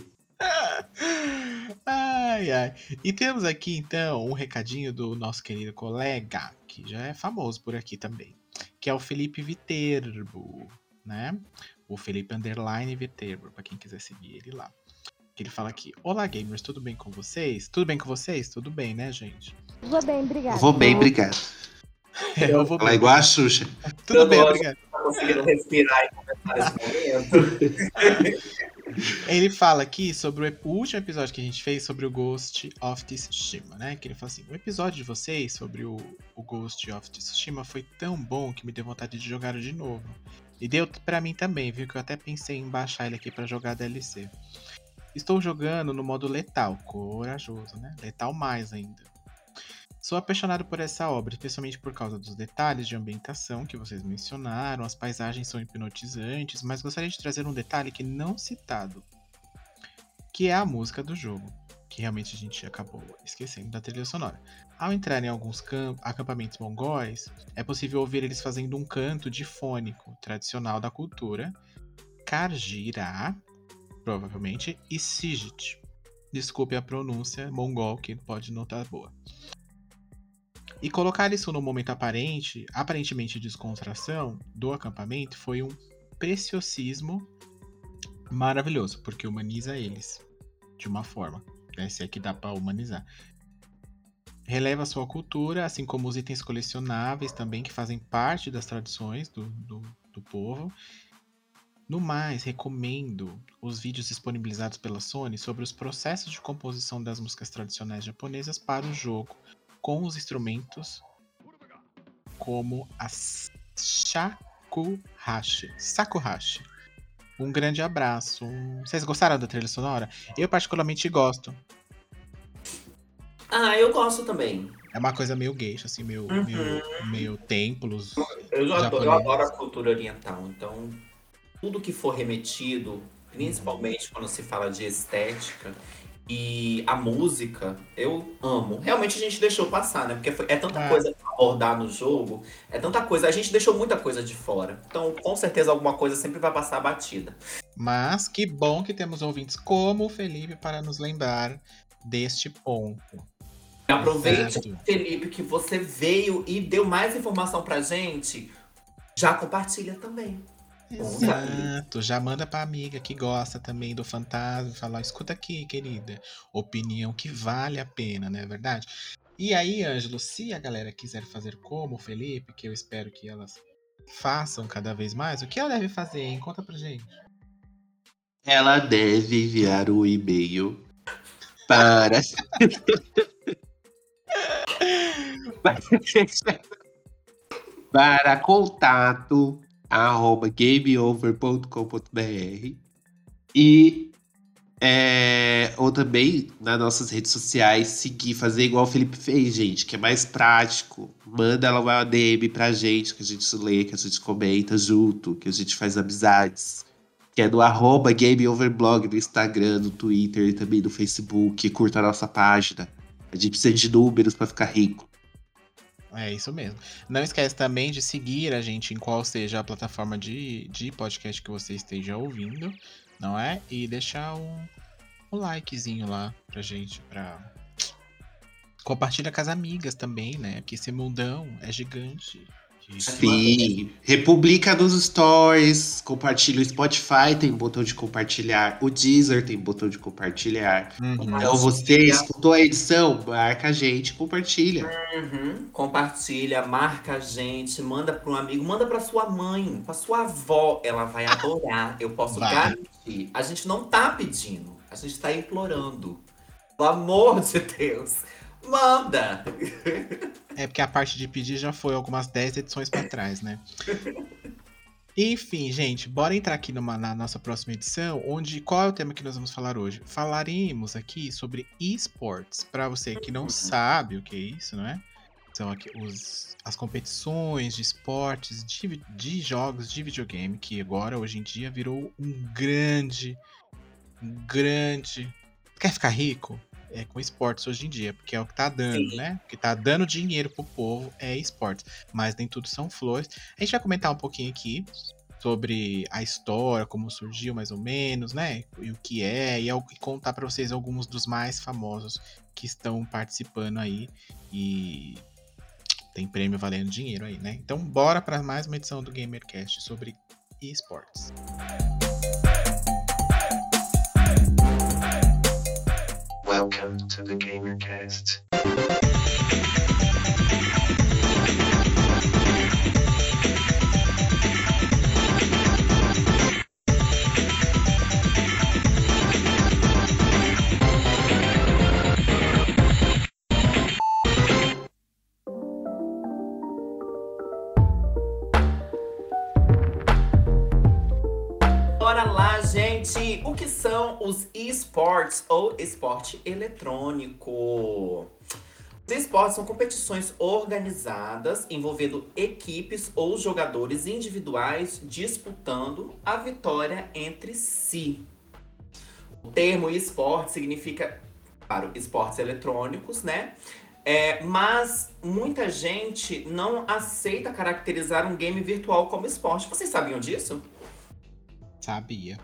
Ai, ai. E temos aqui, então, um recadinho do nosso querido colega, que já é famoso por aqui também, que é o Felipe Viterbo. né? O Felipe Underline Viterbo, pra quem quiser seguir ele lá. Que ele fala aqui: Olá, gamers, tudo bem com vocês? Tudo bem com vocês? Tudo bem, né, gente? Vou bem, obrigada. Vou bem, obrigado. Eu vou Ela é bem. igual a Xuxa. Tudo Eu bem, obrigado. Tá conseguindo respirar e comentar esse momento. Ele fala aqui sobre o último episódio que a gente fez sobre o Ghost of Tsushima, né? Que ele fala assim: o episódio de vocês sobre o, o Ghost of Tsushima foi tão bom que me deu vontade de jogar de novo. E deu pra mim também, viu? Que eu até pensei em baixar ele aqui pra jogar DLC. Estou jogando no modo letal, corajoso, né? Letal mais ainda. Sou apaixonado por essa obra, especialmente por causa dos detalhes de ambientação que vocês mencionaram, as paisagens são hipnotizantes, mas gostaria de trazer um detalhe que não citado, que é a música do jogo, que realmente a gente acabou esquecendo da trilha sonora. Ao entrar em alguns cam- acampamentos mongóis, é possível ouvir eles fazendo um canto difônico tradicional da cultura, Karjira, provavelmente, e Sigit. Desculpe a pronúncia mongol, que pode não estar boa. E colocar isso no momento aparente, aparentemente de descontração do acampamento foi um preciosismo maravilhoso, porque humaniza eles de uma forma, né, se é que dá para humanizar. Releva sua cultura, assim como os itens colecionáveis também, que fazem parte das tradições do, do, do povo. No mais, recomendo os vídeos disponibilizados pela Sony sobre os processos de composição das músicas tradicionais japonesas para o jogo, com os instrumentos como a shakuhachi. Sakuhachi. Um grande abraço. Vocês gostaram da trilha sonora? Eu particularmente gosto. Ah, eu gosto também. É uma coisa meio geisha, assim, meio, Uhum. meio, meio templos. Eu, eu adoro a cultura oriental, então tudo que for remetido, principalmente quando se fala de estética e a música, eu amo. Realmente a gente deixou passar, né? Porque foi- é tanta É. coisa pra abordar no jogo, é tanta coisa, a gente deixou muita coisa de fora. Então, com certeza alguma coisa sempre vai passar batida. Mas que bom que temos ouvintes como o Felipe para nos lembrar deste ponto. Aproveite, Certo. Felipe, que você veio e deu mais informação pra gente. Já compartilha também. Exato, já manda pra amiga que gosta também do fantasma, falar, escuta aqui, querida, opinião que vale a pena, não é verdade? E aí, Ângelo, se a galera quiser fazer como o Felipe, que eu espero que elas façam cada vez mais, o que ela deve fazer, hein? Conta pra gente. Ela deve enviar o e-mail para. para contato arroba gameover.com.br e é, ou também nas nossas redes sociais seguir, fazer igual o Felipe fez, gente, que é mais prático. Manda ela uma DM pra gente, que a gente lê, que a gente comenta junto, que a gente faz amizades que é do arroba GameOverblog no Instagram, no Twitter e também no Facebook. Curta a nossa página. A gente precisa de números pra ficar rico. É isso mesmo. Não esquece também de seguir a gente em qual seja a plataforma de, de podcast que você esteja ouvindo, não é? E deixar um, um likezinho lá pra gente, pra... Compartilha com as amigas também, né? Porque esse mundão é gigante. Sim. Republica nos stories. Compartilha o Spotify, tem botão de compartilhar. O Deezer tem botão de compartilhar. Uhum. Então você escutou a edição, marca a gente, compartilha. Uhum. Compartilha, marca a gente, manda para um amigo, manda para sua mãe, para sua avó, ela vai adorar. Eu posso Vai. garantir. A gente não tá pedindo, a gente tá implorando. Pelo amor de Deus, manda. É porque a parte de pedir já foi algumas 10 edições pra trás, né? Enfim, gente, bora entrar aqui numa, na nossa próxima edição, onde qual é o tema que nós vamos falar hoje? Falaremos aqui sobre esports. Pra você que não sabe o que é isso, não é? São aqui os, as competições de esportes, de, de jogos de videogame, que agora, hoje em dia, virou um grande, um grande... Quer ficar rico? É com esportes hoje em dia, porque é o que tá dando, Sim. né? O que tá dando dinheiro pro povo é esportes. Mas nem tudo são flores. A gente vai comentar um pouquinho aqui sobre a história, como surgiu mais ou menos, né? E o que é, e, e contar pra vocês alguns dos mais famosos que estão participando aí. E tem prêmio valendo dinheiro aí, né? Então bora pra mais uma edição do GamerCast sobre esportes. Welcome to the GamerCast. Os esportes ou esporte eletrônico? Os esportes são competições organizadas envolvendo equipes ou jogadores individuais disputando a vitória entre si. O termo esporte significa, claro, esportes eletrônicos, né? É, mas muita gente não aceita caracterizar um game virtual como esporte. Vocês sabiam disso? Sabia.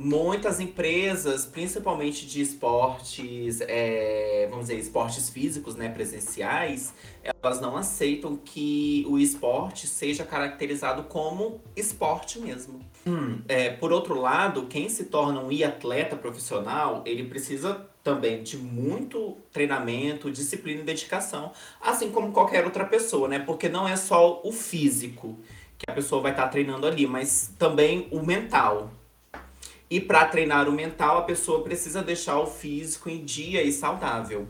Muitas empresas, principalmente de esportes, é, vamos dizer, esportes físicos, né, presenciais, elas não aceitam que o esporte seja caracterizado como esporte mesmo. Hum, é, por outro lado, quem se torna um e-atleta profissional, ele precisa também de muito treinamento, disciplina e dedicação, assim como qualquer outra pessoa, né? Porque não é só o físico que a pessoa vai estar treinando ali, mas também o mental. E para treinar o mental, a pessoa precisa deixar o físico em dia e saudável.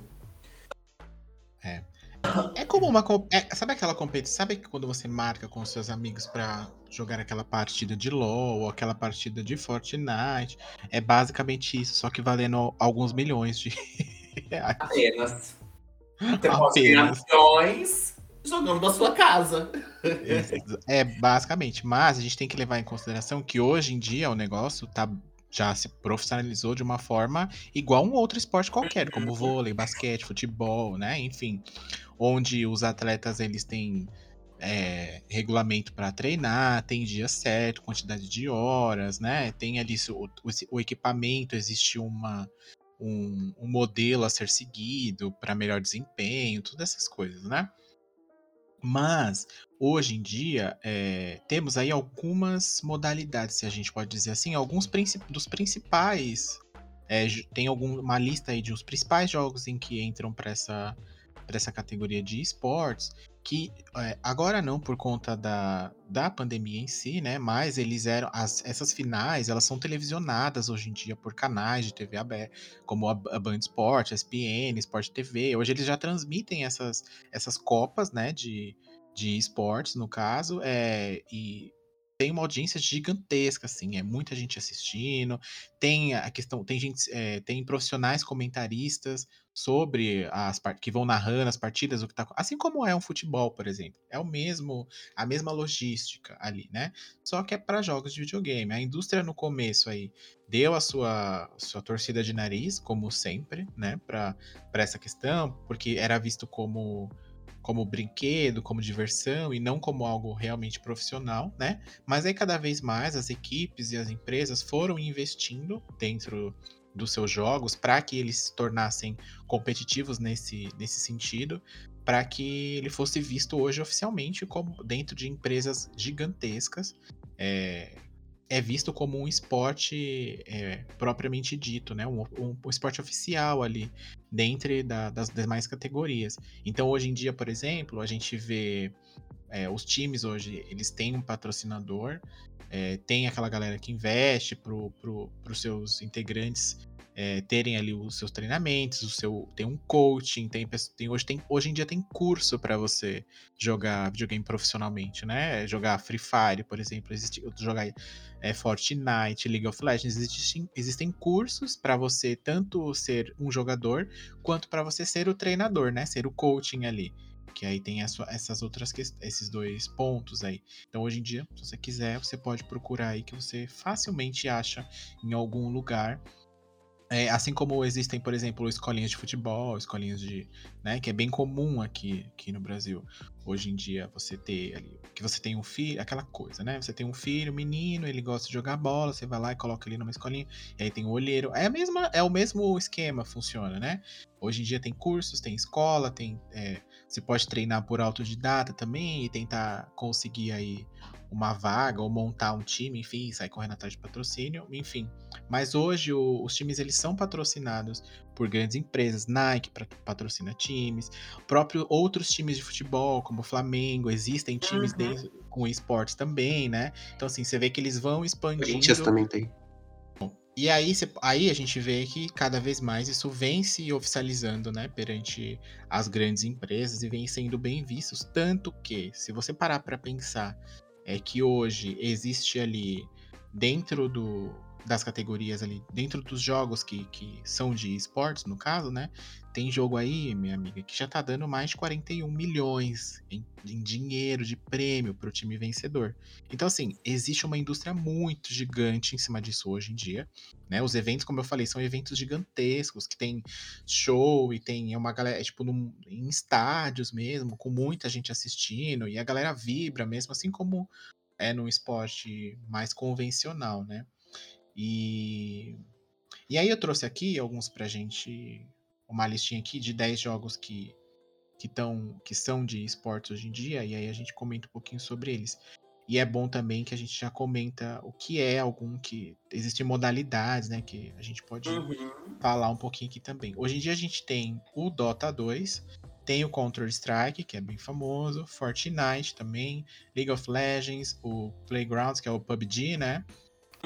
É como uma. é, sabe aquela competição? Sabe que quando você marca com seus amigos pra jogar aquela partida de LoL ou aquela partida de Fortnite? É basicamente isso, só que valendo alguns milhões de reais. Apenas. Ganhar Apenas. jogando da sua casa. É, basicamente. Mas a gente tem que levar em consideração que hoje em dia o negócio tá, já se profissionalizou de uma forma igual um outro esporte qualquer, como vôlei, basquete, futebol, né? Enfim, onde os atletas eles têm é, regulamento para treinar, tem dia certo, quantidade de horas, né? Tem ali o, o, o equipamento, existe uma um, um modelo a ser seguido para melhor desempenho, todas essas coisas, né? Mas hoje em dia é, temos aí algumas modalidades, se a gente pode dizer assim, alguns princi- dos principais. é, tem algum, uma lista aí de os principais jogos em que entram para essa, essa categoria de esportes, que é, agora não por conta da, da pandemia em si, né? Mas eles eram. As, essas finais elas são televisionadas hoje em dia por canais de TV aberta, como a, a Band Sport, SPN, Sport TV. Hoje eles já transmitem essas, essas copas, né? De, de esportes, no caso, é, e tem uma audiência gigantesca, assim, é muita gente assistindo, tem a questão, tem gente, é, tem profissionais comentaristas sobre as que vão narrando as partidas, o que tá, assim como é um futebol, por exemplo, é o mesmo, a mesma logística ali, né? Só que é para jogos de videogame. A indústria no começo aí deu a sua, sua torcida de nariz, como sempre, né, para essa questão, porque era visto como como brinquedo, como diversão e não como algo realmente profissional, né? Mas aí cada vez mais as equipes e as empresas foram investindo dentro dos seus jogos para que eles se tornassem competitivos nesse, nesse sentido, para que ele fosse visto hoje oficialmente como dentro de empresas gigantescas. É, é visto como um esporte é, propriamente dito, né? Um, um, um esporte oficial ali, dentre da, das demais categorias. Então, hoje em dia, por exemplo, a gente vê é, os times hoje, eles têm um patrocinador, é, tem aquela galera que investe para os seus integrantes é, terem ali os seus treinamentos, o seu tem um coaching, tem, tem hoje tem hoje em dia tem curso para você jogar videogame profissionalmente, né? Jogar Free Fire, por exemplo, existe jogar é, Fortnite, League of Legends, existem, existem cursos para você tanto ser um jogador quanto para você ser o treinador, né? Ser o coaching ali. Que aí tem essa, essas outras esses dois pontos aí. Então, hoje em dia, se você quiser, você pode procurar aí que você facilmente acha em algum lugar é, assim como existem, por exemplo, escolinhas de futebol, escolinhas de. Né, que é bem comum aqui, aqui no Brasil. hoje em dia você ter ali, que você tem um filho, aquela coisa, né? Você tem um filho, menino, ele gosta de jogar bola, você vai lá e coloca ele numa escolinha, e aí tem o olheiro. É a mesma, é o mesmo esquema, funciona, né? Hoje em dia tem cursos, tem escola, tem, é, você pode treinar por autodidata também e tentar conseguir aí uma vaga ou montar um time, enfim, sair correndo atrás de patrocínio, enfim. Mas hoje o- os times eles são patrocinados por grandes empresas, Nike pra- patrocina times, próprio outros times de futebol, como o Flamengo, existem times Uhum. dentro- com esportes também, né? Então assim, você vê que eles vão expandindo Corinthians também tem. e aí, aí a gente vê que cada vez mais isso vem se oficializando, né, perante as grandes empresas e vem sendo bem vistos. Tanto que, se você parar para pensar, é que hoje existe ali dentro do, das categorias ali, dentro dos jogos que, que são de esportes, no caso, né? Tem jogo aí, minha amiga, que já tá dando mais de 41 milhões em, em dinheiro de prêmio pro time vencedor. Então, assim, existe uma indústria muito gigante em cima disso hoje em dia. Né? Os eventos, como eu falei, são eventos gigantescos, que tem show e tem é uma galera, é, tipo, num- em estádios mesmo, com muita gente assistindo, e a galera vibra mesmo, assim como é num esporte mais convencional, né? E, e aí eu trouxe aqui alguns pra gente, uma listinha aqui de 10 jogos que, que, tão, que são de esportes hoje em dia, e aí a gente comenta um pouquinho sobre eles. E é bom também que a gente já comenta o que é algum que. Existem modalidades, né? Que a gente pode Uhum. falar um pouquinho aqui também. Hoje em dia a gente tem o Dota 2, tem o Counter-Strike, que é bem famoso, Fortnite também, League of Legends, o Playgrounds, que é o PUBG, né?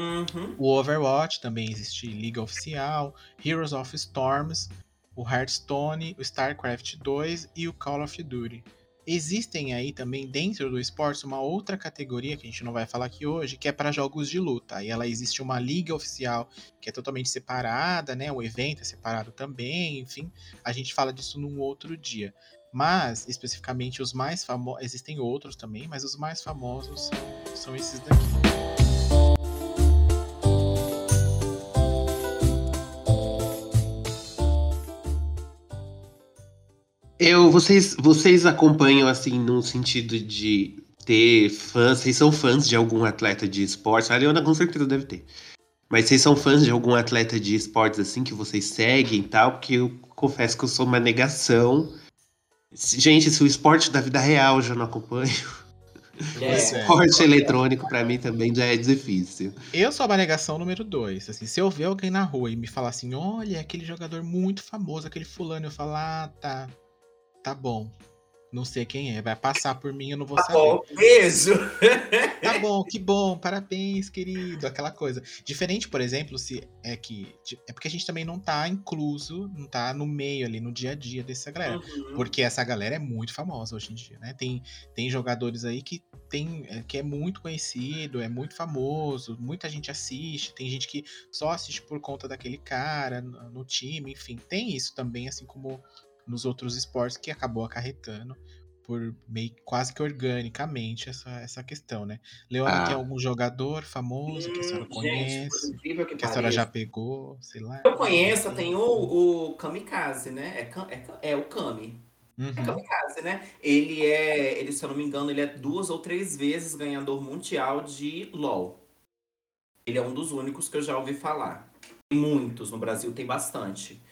Uhum. O Overwatch também existe Liga Oficial, Heroes of Storms, o Hearthstone, o StarCraft 2 e o Call of Duty. Existem aí também dentro do esporte uma outra categoria que a gente não vai falar aqui hoje, que é para jogos de luta. Aí ela existe uma liga oficial que é totalmente separada, né? O evento é separado também, enfim. A gente fala disso num outro dia. Mas, especificamente, os mais famosos. Existem outros também, mas os mais famosos são esses daqui. Eu, vocês, vocês acompanham assim no sentido de ter fãs, vocês são fãs de algum atleta de esportes? A Leona com certeza deve ter. Mas vocês são fãs de algum atleta de esportes assim que vocês seguem e tal? Porque eu confesso que eu sou uma negação. Gente, se o esporte da vida real eu já não acompanho, É. Pois é. esporte eletrônico pra mim também já é difícil. Eu sou a negação número dois. Assim, se eu ver alguém na rua e me falar assim, olha, aquele jogador muito famoso, aquele fulano, eu falo, ah, tá. Tá bom. Não sei quem é. Vai passar por mim, eu não vou Tá saber. bom, beijo. Tá bom, que bom, parabéns, querido, aquela coisa. Diferente, por exemplo, se é que. É porque a gente também não tá incluso, não tá no meio ali, no dia a dia dessa galera. Uhum. Porque essa galera é muito famosa hoje em dia, né? Tem, tem jogadores aí que tem é, que é muito conhecido, é muito famoso, muita gente assiste, tem gente que só assiste por conta daquele cara no, no time, enfim, tem isso também, assim como nos outros esportes que acabou acarretando por meio quase que organicamente essa, essa questão, né? Leona Ah. tem algum jogador famoso que a senhora Hum, Gente, conhece, incrível que que a senhora já pegou, sei lá. Eu conheço, tem o, o Kamikaze, né? É, é, é o Kami. É Uhum. Kamikaze, né? Ele é, ele, se eu não me engano, ele é duas ou três vezes ganhador mundial de LoL. Ele é um dos únicos que eu já ouvi falar. Tem muitos, no Brasil tem bastante.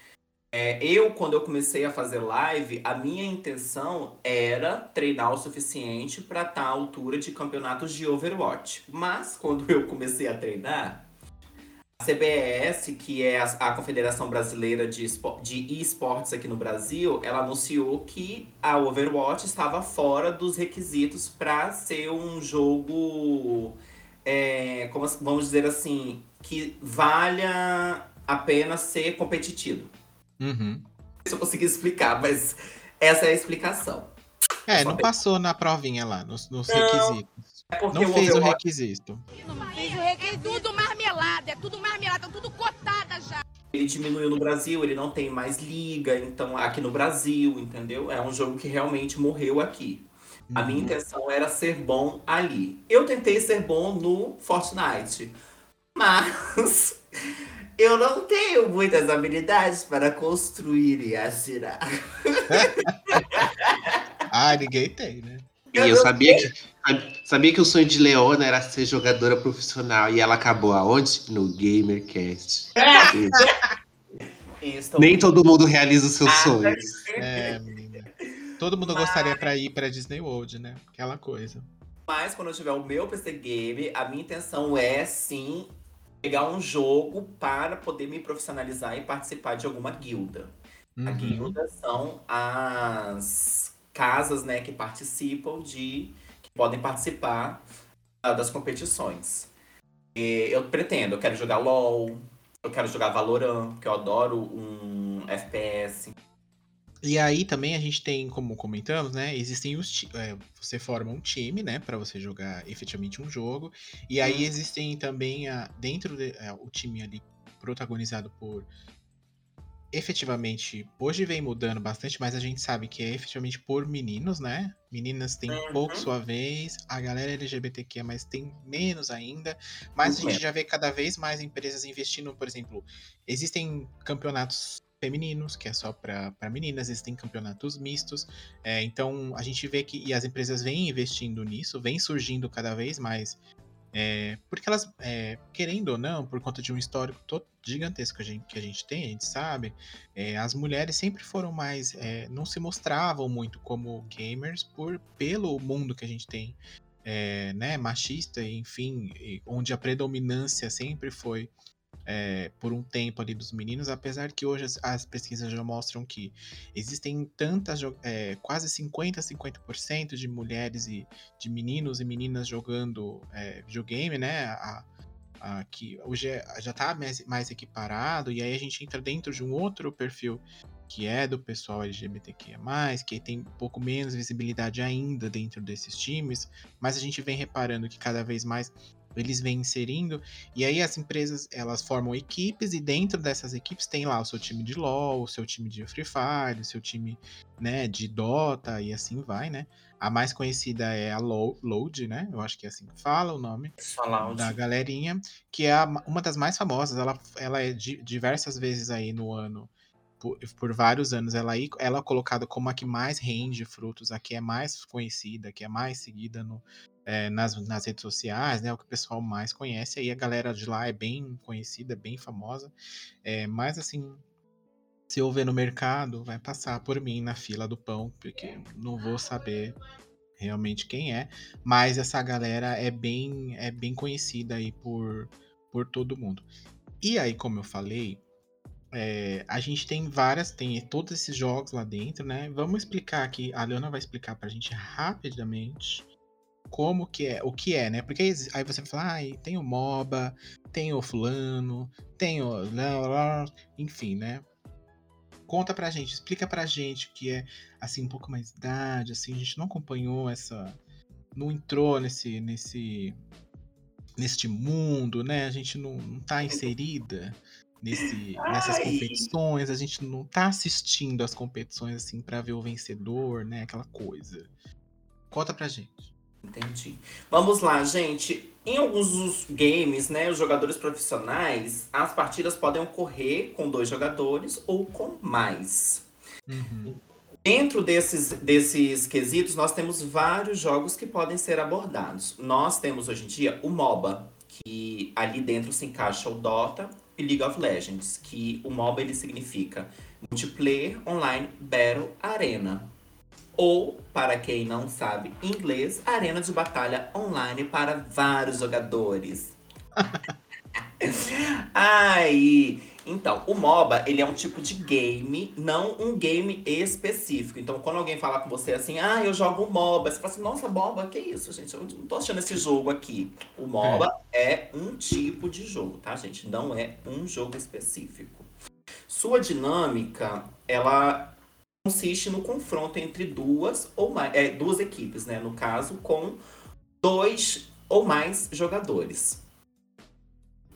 É, eu, quando eu comecei a fazer live, a minha intenção era treinar o suficiente para estar à altura de campeonatos de Overwatch. Mas, quando eu comecei a treinar, a CBS, que é a, Confederação Brasileira de, de esportes aqui no Brasil, ela anunciou que a Overwatch estava fora dos requisitos para ser um jogo, é, como, vamos dizer assim, que valha a pena ser competitivo. Uhum. Não sei se eu consegui explicar, mas essa é a explicação. É, não passou na provinha lá, nos, nos Não, requisitos. É porque Não o fez o requisito. É tudo marmelada, é tudo marmelada, tudo cotada já. Ele diminuiu no Brasil, ele não tem mais liga, então aqui no Brasil, entendeu? É um jogo que realmente morreu aqui. A minha Uhum. intenção era ser bom ali. Eu tentei ser bom no Fortnite, mas eu não tenho muitas habilidades para construir e atirar. Ah, ninguém tem, né? E eu sabia que, sabia que o sonho de Leona era ser jogadora profissional. E ela acabou aonde? No GamerCast. Nem todo mundo realiza os seus Ah, sonhos. É, menina. Todo mundo gostaria pra ir pra Disney World, né? Aquela coisa. Mas quando eu tiver o meu PC Game, a minha intenção é sim pegar um jogo para poder me profissionalizar e participar de alguma guilda. A Uhum. guilda são as casas, né, que participam de. que podem participar ah, das competições. E eu pretendo, eu quero jogar LOL, eu quero jogar Valorant, que eu adoro um FPS. E aí também a gente tem, como comentamos, né? Existem os é, você forma um time, né, Pra você jogar efetivamente um jogo. E aí Hum. existem também a, dentro de, é, o time ali protagonizado por efetivamente hoje vem mudando bastante, mas a gente sabe que é efetivamente por meninos, né? Meninas têm Uhum. pouco sua vez, a galera LGBTQ mas tem menos ainda, mas a Muito gente já vê cada vez mais empresas investindo, por exemplo, existem campeonatos femininos, que é só para meninas, existem campeonatos mistos. É, então a gente vê que e as empresas vêm investindo nisso, vem surgindo cada vez mais. é, porque elas, é, querendo ou não, por conta de um histórico todo gigantesco que a gente, que a gente tem, a gente sabe, é, as mulheres sempre foram mais. é, não se mostravam muito como gamers por, pelo mundo que a gente tem. é, né, machista, enfim, onde a predominância sempre foi é, por um tempo ali dos meninos, apesar que hoje as, as pesquisas já mostram que existem tantas, é, quase 50, 50% de mulheres e de meninos e meninas jogando é, videogame, né? A, a- que hoje já está mais, mais equiparado, e aí a gente entra dentro de um outro perfil que é do pessoal LGBTQIA+, que tem um pouco menos visibilidade ainda dentro desses times, mas a gente vem reparando que cada vez mais eles vêm inserindo e aí as empresas, elas formam equipes e dentro dessas equipes tem lá o seu time de LoL, o seu time de Free Fire, o seu time, né, de Dota e assim vai, né? A mais conhecida é a Lo- Load, né? Eu acho que é assim que fala o nome da galerinha, que é a ma- uma das mais famosas. Ela, ela é di- diversas vezes aí no ano, por, por vários anos, ela, ela é colocada como a que mais rende frutos, a que é mais conhecida, a que é mais seguida no, é, nas, nas redes sociais, né? O que o pessoal mais conhece. Aí a galera de lá é bem conhecida, bem famosa. É, mas assim, se eu ver no mercado, vai passar por mim na fila do pão, porque não vou saber realmente quem é, mas essa galera é bem é bem conhecida aí por, por todo mundo. E aí, como eu falei, é, a gente tem várias, tem todos esses jogos lá dentro, né? Vamos explicar aqui, a Leona vai explicar pra gente rapidamente como que é, o que é, né? Porque aí você vai falar, ah, tem o MOBA, tem o fulano, tem o... enfim, né? Conta pra gente, explica pra gente o que é, assim, um pouco mais idade, assim, a gente não acompanhou essa... Não entrou nesse, nesse, neste mundo, né? A gente não, não tá inserida nesse, nessas Ai. competições, a gente não tá assistindo as competições, assim, pra ver o vencedor, né? Aquela coisa. Conta pra gente. Entendi. Vamos lá, gente. Em alguns dos games, né, os jogadores profissionais, as partidas podem ocorrer com dois jogadores ou com mais. Uhum. Dentro desses, desses quesitos, nós temos vários jogos que podem ser abordados. Nós temos hoje em dia o MOBA, que ali dentro se encaixa o Dota League of Legends, que o MOBA ele significa Multiplayer Online Battle Arena. Ou, para quem não sabe inglês, arena de batalha online para vários jogadores. Aí, então, o MOBA, ele é um tipo de game, não um game específico. Então, quando alguém falar com você assim, ah, eu jogo MOBA, você fala assim, nossa, MOBA, que isso, gente? Eu não tô achando esse jogo aqui. O MOBA é um tipo de jogo, tá, gente? Não é um jogo específico. Sua dinâmica, ela consiste no confronto entre duas ou mais, é, duas equipes, né? No caso, com dois ou mais jogadores.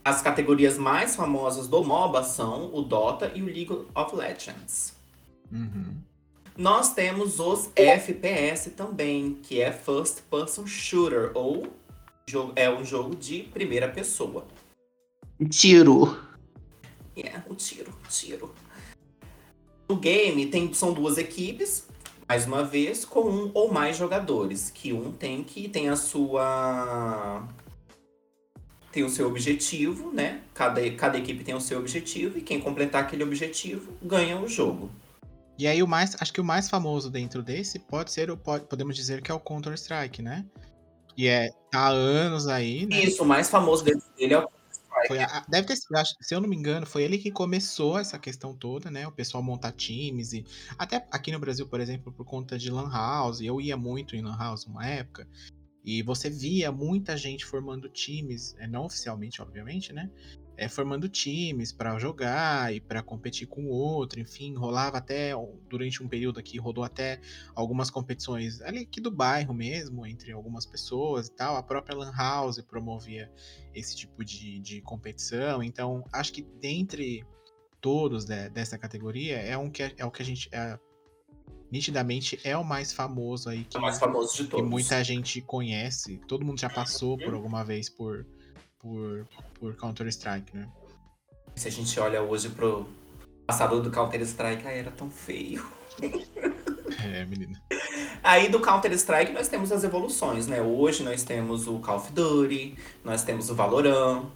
As categorias mais famosas do MOBA são o Dota e o League of Legends. Uhum. Nós temos os FPS também, que é First Person Shooter, ou é um jogo de primeira pessoa. Tiro. É, o tiro, tiro. No game tem, são duas equipes, mais uma vez, com um ou mais jogadores, que um tem que tem a sua tem o seu objetivo, né? Cada, cada equipe tem o seu objetivo e quem completar aquele objetivo ganha o jogo. E aí o mais, acho que o mais famoso dentro desse pode ser o pode, podemos dizer que é o Counter Strike, né? E é tá há anos aí, né? Isso, o mais famoso dele é o Foi a- deve ter sido, acho- se eu não me engano, foi ele que começou essa questão toda, né? O pessoal montar times e até aqui no Brasil, por exemplo, por conta de lan house, eu ia muito em lan house uma época e você via muita gente formando times, é, não oficialmente, obviamente, né? É, formando times pra jogar e pra competir com outro, enfim, rolava até durante um período aqui rodou até algumas competições ali aqui do bairro mesmo, entre algumas pessoas e tal. A própria Lan House promovia esse tipo de, de competição. Então, acho que dentre todos de- dessa categoria, é, um que, é, é o que a gente. é, nitidamente é o mais famoso aí. Que, É o mais famoso de que todos. muita gente conhece. Todo mundo já passou por alguma vez por, por, por Counter-Strike, né? Se a gente olha hoje pro passado do Counter-Strike, era tão feio. É, menina. Aí do Counter-Strike nós temos as evoluções, né? Hoje nós temos o Call of Duty, nós temos o Valorant.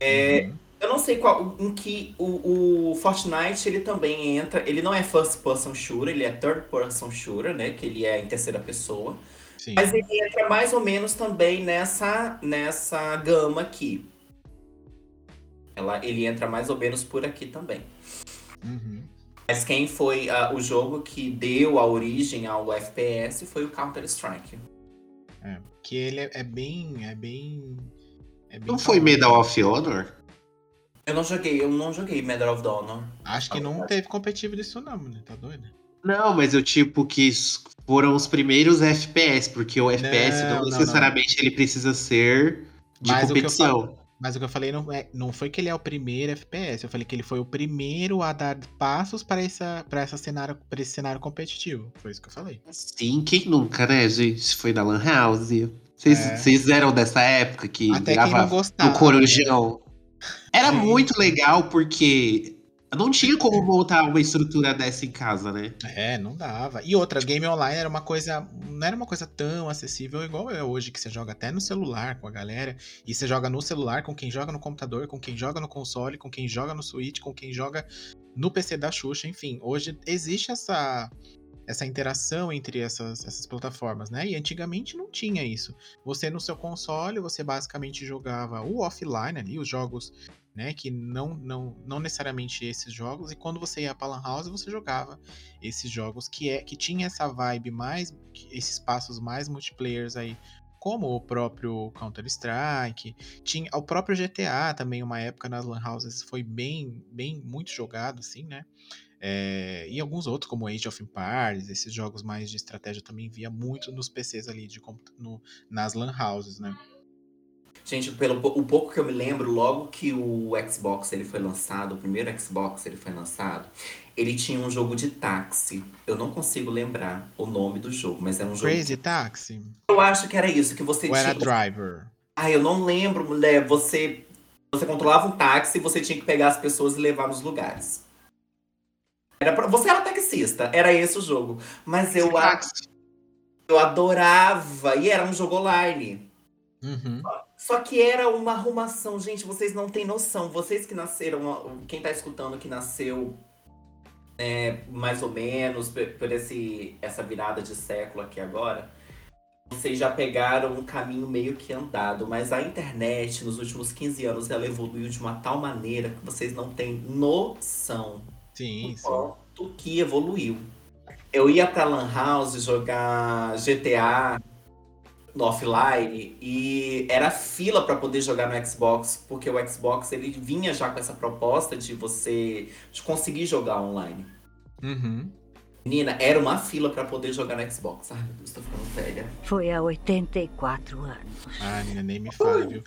É, Uhum. Eu não sei qual, em que o, o Fortnite ele também entra. Ele não é first person shooter, ele é third person shooter, né? Que ele é em terceira pessoa. Sim. Mas ele entra mais ou menos também nessa, nessa gama aqui. Ela, ele entra mais ou menos por aqui também. Uhum. Mas quem foi ah, o jogo que deu a origem ao FPS foi o Counter-Strike. É, que ele é, é bem. É bem. É bem Não foi. Medal of Honor? Eu não joguei, eu não joguei Medal of Honor. Acho que não teve competitivo disso, não, mano. Tá doido? Não, mas eu tipo que foram os primeiros FPS, porque o FPS não, Não, não, necessariamente ele precisa ser de Mas o competição. Mas o que eu falei não, é, não foi que ele é o primeiro FPS, eu falei que ele foi o primeiro a dar passos para, essa, para, essa cenário, para esse cenário competitivo. Foi isso que eu falei. Sim, quem nunca, né, gente? Foi na Lan House. Vocês É. vocês eram dessa época que Até quem não gostava. no Corujão. Era Sim. muito legal porque não tinha como montar uma estrutura dessa em casa, né? É, não dava. E outra, game online era uma coisa. Não era uma coisa tão acessível igual é hoje, que você joga até no celular com a galera. E você joga no celular com quem joga no computador, com quem joga no console, com quem joga no Switch, com quem joga no PC da Xuxa, enfim. Hoje existe essa. Essa interação entre essas, essas plataformas, né? E antigamente não tinha isso. Você no seu console, você basicamente jogava o offline ali, os jogos né? Que não, não, não necessariamente esses jogos, e quando você ia pra Lan House, você jogava esses jogos que é que tinha essa vibe mais, esses passos mais multiplayers aí, como o próprio Counter-Strike, tinha o próprio GTA também, uma época nas Lan Houses foi bem, bem muito jogado, assim, né? É, e alguns outros, como Age of Empires, esses jogos mais de estratégia também via muito nos PCs ali, de, no, nas Lan Houses, né? Gente, pelo o pouco que eu me lembro, logo que o Xbox ele foi lançado, o primeiro Xbox ele foi lançado, ele tinha um jogo de táxi. Eu não consigo lembrar o nome do jogo, mas era um jogo. Crazy Taxi? Eu acho que era isso, que você Ou era tinha. Driver? Ah, eu não lembro, mulher. Você, você controlava um táxi e você tinha que pegar as pessoas e levar nos lugares. Era pra- você era taxista, era esse o jogo. Mas eu, a- eu adorava. E era um jogo online. Uhum. Só que era uma arrumação, gente, vocês não têm noção. Vocês que nasceram, quem tá escutando que nasceu é, mais ou menos por, por esse, essa virada de século aqui agora, vocês já pegaram um caminho meio que andado, mas a internet nos últimos 15 anos ela evoluiu de uma tal maneira que vocês não têm noção Sim, sim. quanto que evoluiu. Eu ia pra Lan House jogar GTA no offline e era fila pra poder jogar no Xbox, porque o Xbox ele vinha já com essa proposta de você de conseguir jogar online. Uhum. Menina, era uma fila pra poder jogar no Xbox. Ai, meu Deus, tô ficando velha. Foi há 84 anos. Ah, menina, nem me fala, viu?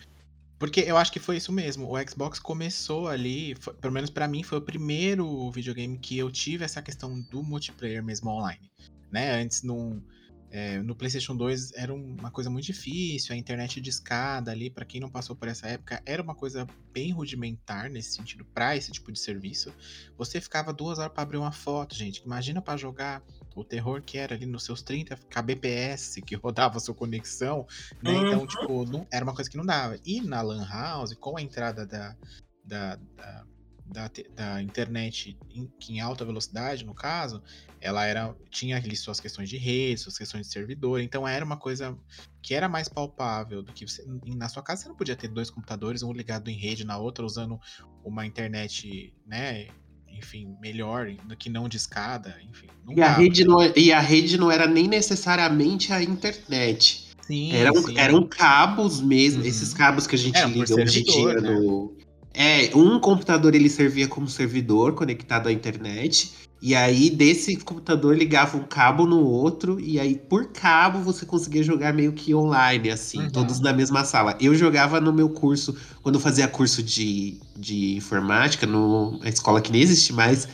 Porque eu acho que foi isso mesmo. O Xbox começou ali, foi- pelo menos pra mim, foi o primeiro videogame que eu tive essa questão do multiplayer mesmo online. Né? Antes, num, é, no PlayStation 2 era uma coisa muito difícil, a internet de escada ali, pra quem não passou por essa época, era uma coisa bem rudimentar nesse sentido, pra esse tipo de serviço. Você ficava duas horas pra abrir uma foto, gente. Imagina pra jogar o terror que era ali nos seus 30 kbps que rodava a sua conexão, né? Então, Uhum. tipo, não, era uma coisa que não dava. E na Lan House, com a entrada da, da, da, da, da internet em, em alta velocidade, no caso, ela era tinha ali suas questões de rede, suas questões de servidor, então era uma coisa que era mais palpável do que você, na sua casa você não podia ter dois computadores, um ligado em rede na outra usando uma internet, né, enfim, melhor do que não de escada, enfim. E a, rede não, e a rede não era nem necessariamente a internet. Sim, Eram, sim. eram cabos mesmo, Uhum. esses cabos que a gente Era liga hoje em dia né? no. É, um computador ele servia como servidor conectado à internet. E aí, desse computador ligava um cabo no outro, e aí, por cabo, você conseguia jogar meio que online, assim, Uhum. todos na mesma sala. Eu jogava no meu curso, quando eu fazia curso de, de informática, numa escola que nem existe mais.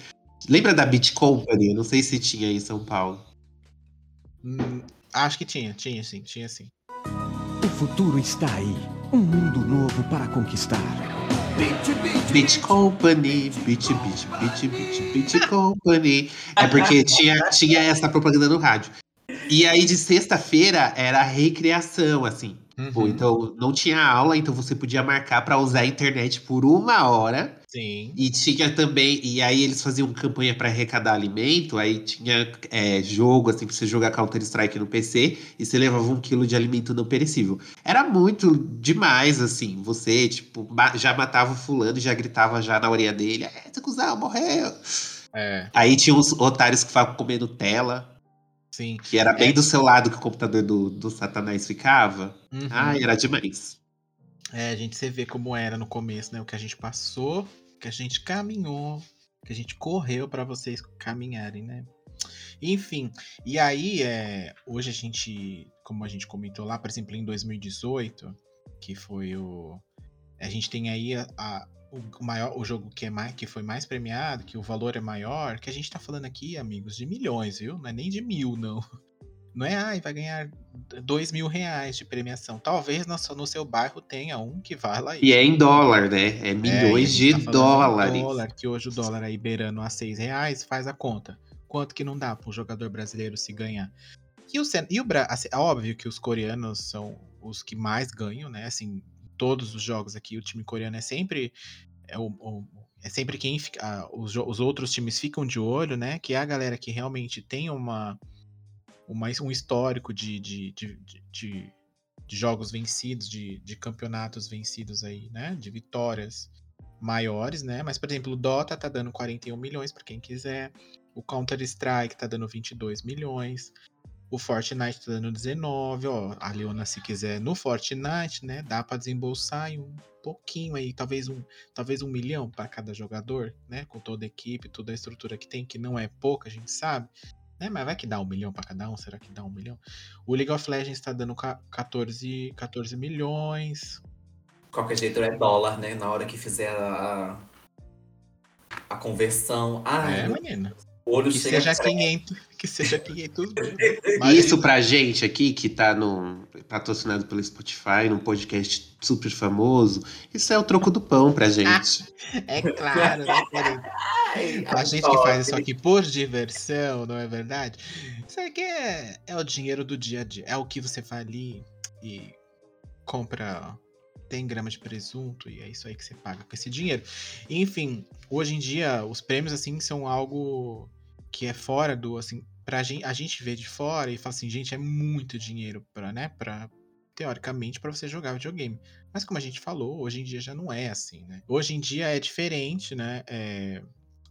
Lembra da Beat Company? Eu não sei se tinha aí em São Paulo. Hum, acho que tinha, tinha sim, tinha sim. O futuro está aí. Um mundo novo para conquistar. Beat Company, Beat, Beat, Beat, Beat, Beat Company. É porque tinha, tinha essa propaganda no rádio. E aí, de sexta-feira, era a recreação, assim. Pô, Uhum. então, não tinha aula, então você podia marcar pra usar a internet por uma hora. Sim. E tinha também. E aí, eles faziam campanha pra arrecadar alimento. Aí tinha é, jogo, assim, pra você jogar Counter-Strike no PC. E você levava um quilo de alimento não perecível. Era muito demais, assim. Você, tipo, já matava o fulano e já gritava já na orelha dele: É, esse cuzão morreu. É, Aí tinha os otários que ficavam comendo tela. sim. Que era bem É. do seu lado que o computador do, do Satanás ficava. Uhum. Ai, era demais. É, a gente você vê como era no começo, né? O que a gente passou, que a gente caminhou, que a gente correu pra vocês caminharem, né? Enfim, e aí, é, hoje a gente, como a gente comentou lá, por exemplo, em 2018, que foi o. A gente tem aí a, a- o maior, o jogo que, é mais, que foi mais premiado, que o valor é maior, que a gente tá falando aqui, amigos, de milhões, viu? Não é nem de mil, não. Não é, ai, vai ganhar dois mil reais de premiação. Talvez no, seu- no seu bairro tenha um que vala isso. E é em dólar, né? É É, milhões gente de tá dólares. dólar, que hoje o dólar aí beirando a seis reais, faz a conta. Quanto que não dá para um jogador brasileiro se ganhar? E o, e o assim, é óbvio que os coreanos são os que mais ganham, né? Assim, todos os jogos aqui, o time coreano é sempre é, o, o- é sempre quem fica, ah, os, os outros times ficam de olho, né? Que é a galera que realmente tem uma, uma um histórico de, de, de, de- de- jogos vencidos, de, de campeonatos vencidos aí, né? De vitórias maiores, né? Mas, por exemplo, o Dota tá dando 41 milhões para quem quiser. O Counter-Strike tá dando 22 milhões. O Fortnite tá dando 19, ó. A Leona, se quiser, no Fortnite, né? Dá para desembolsar um pouquinho aí, talvez um, talvez um milhão para cada jogador, né? Com toda a equipe, toda a estrutura que tem, que não é pouca, a gente sabe. Né? Mas vai que dá um milhão para cada um? Será que dá um milhão? O League of Legends tá dando ca- 14, 14 milhões. Qualquer jeito é dólar, né? Na hora que fizer a, a conversão. Ai, é, menina. Olho Que seja a tremer. 500, que seja 500 mil. Isso pra gente aqui, que tá no, patrocinado pelo Spotify, num podcast super famoso, isso é o troco do pão pra gente. É claro, né, querido? A gente que faz isso aqui por diversão, não é verdade? Isso aqui é, é o dinheiro do dia a dia. É o que você vai ali e compra 100 gramas de presunto e é isso aí que você paga com esse dinheiro. Enfim, hoje em dia os prêmios assim são algo que é fora do assim, pra gente, a gente vê de fora e fala assim, gente, é muito dinheiro para, né, para teoricamente para você jogar videogame. Mas como a gente falou, hoje em dia já não é assim, né? Hoje em dia é diferente, né? É,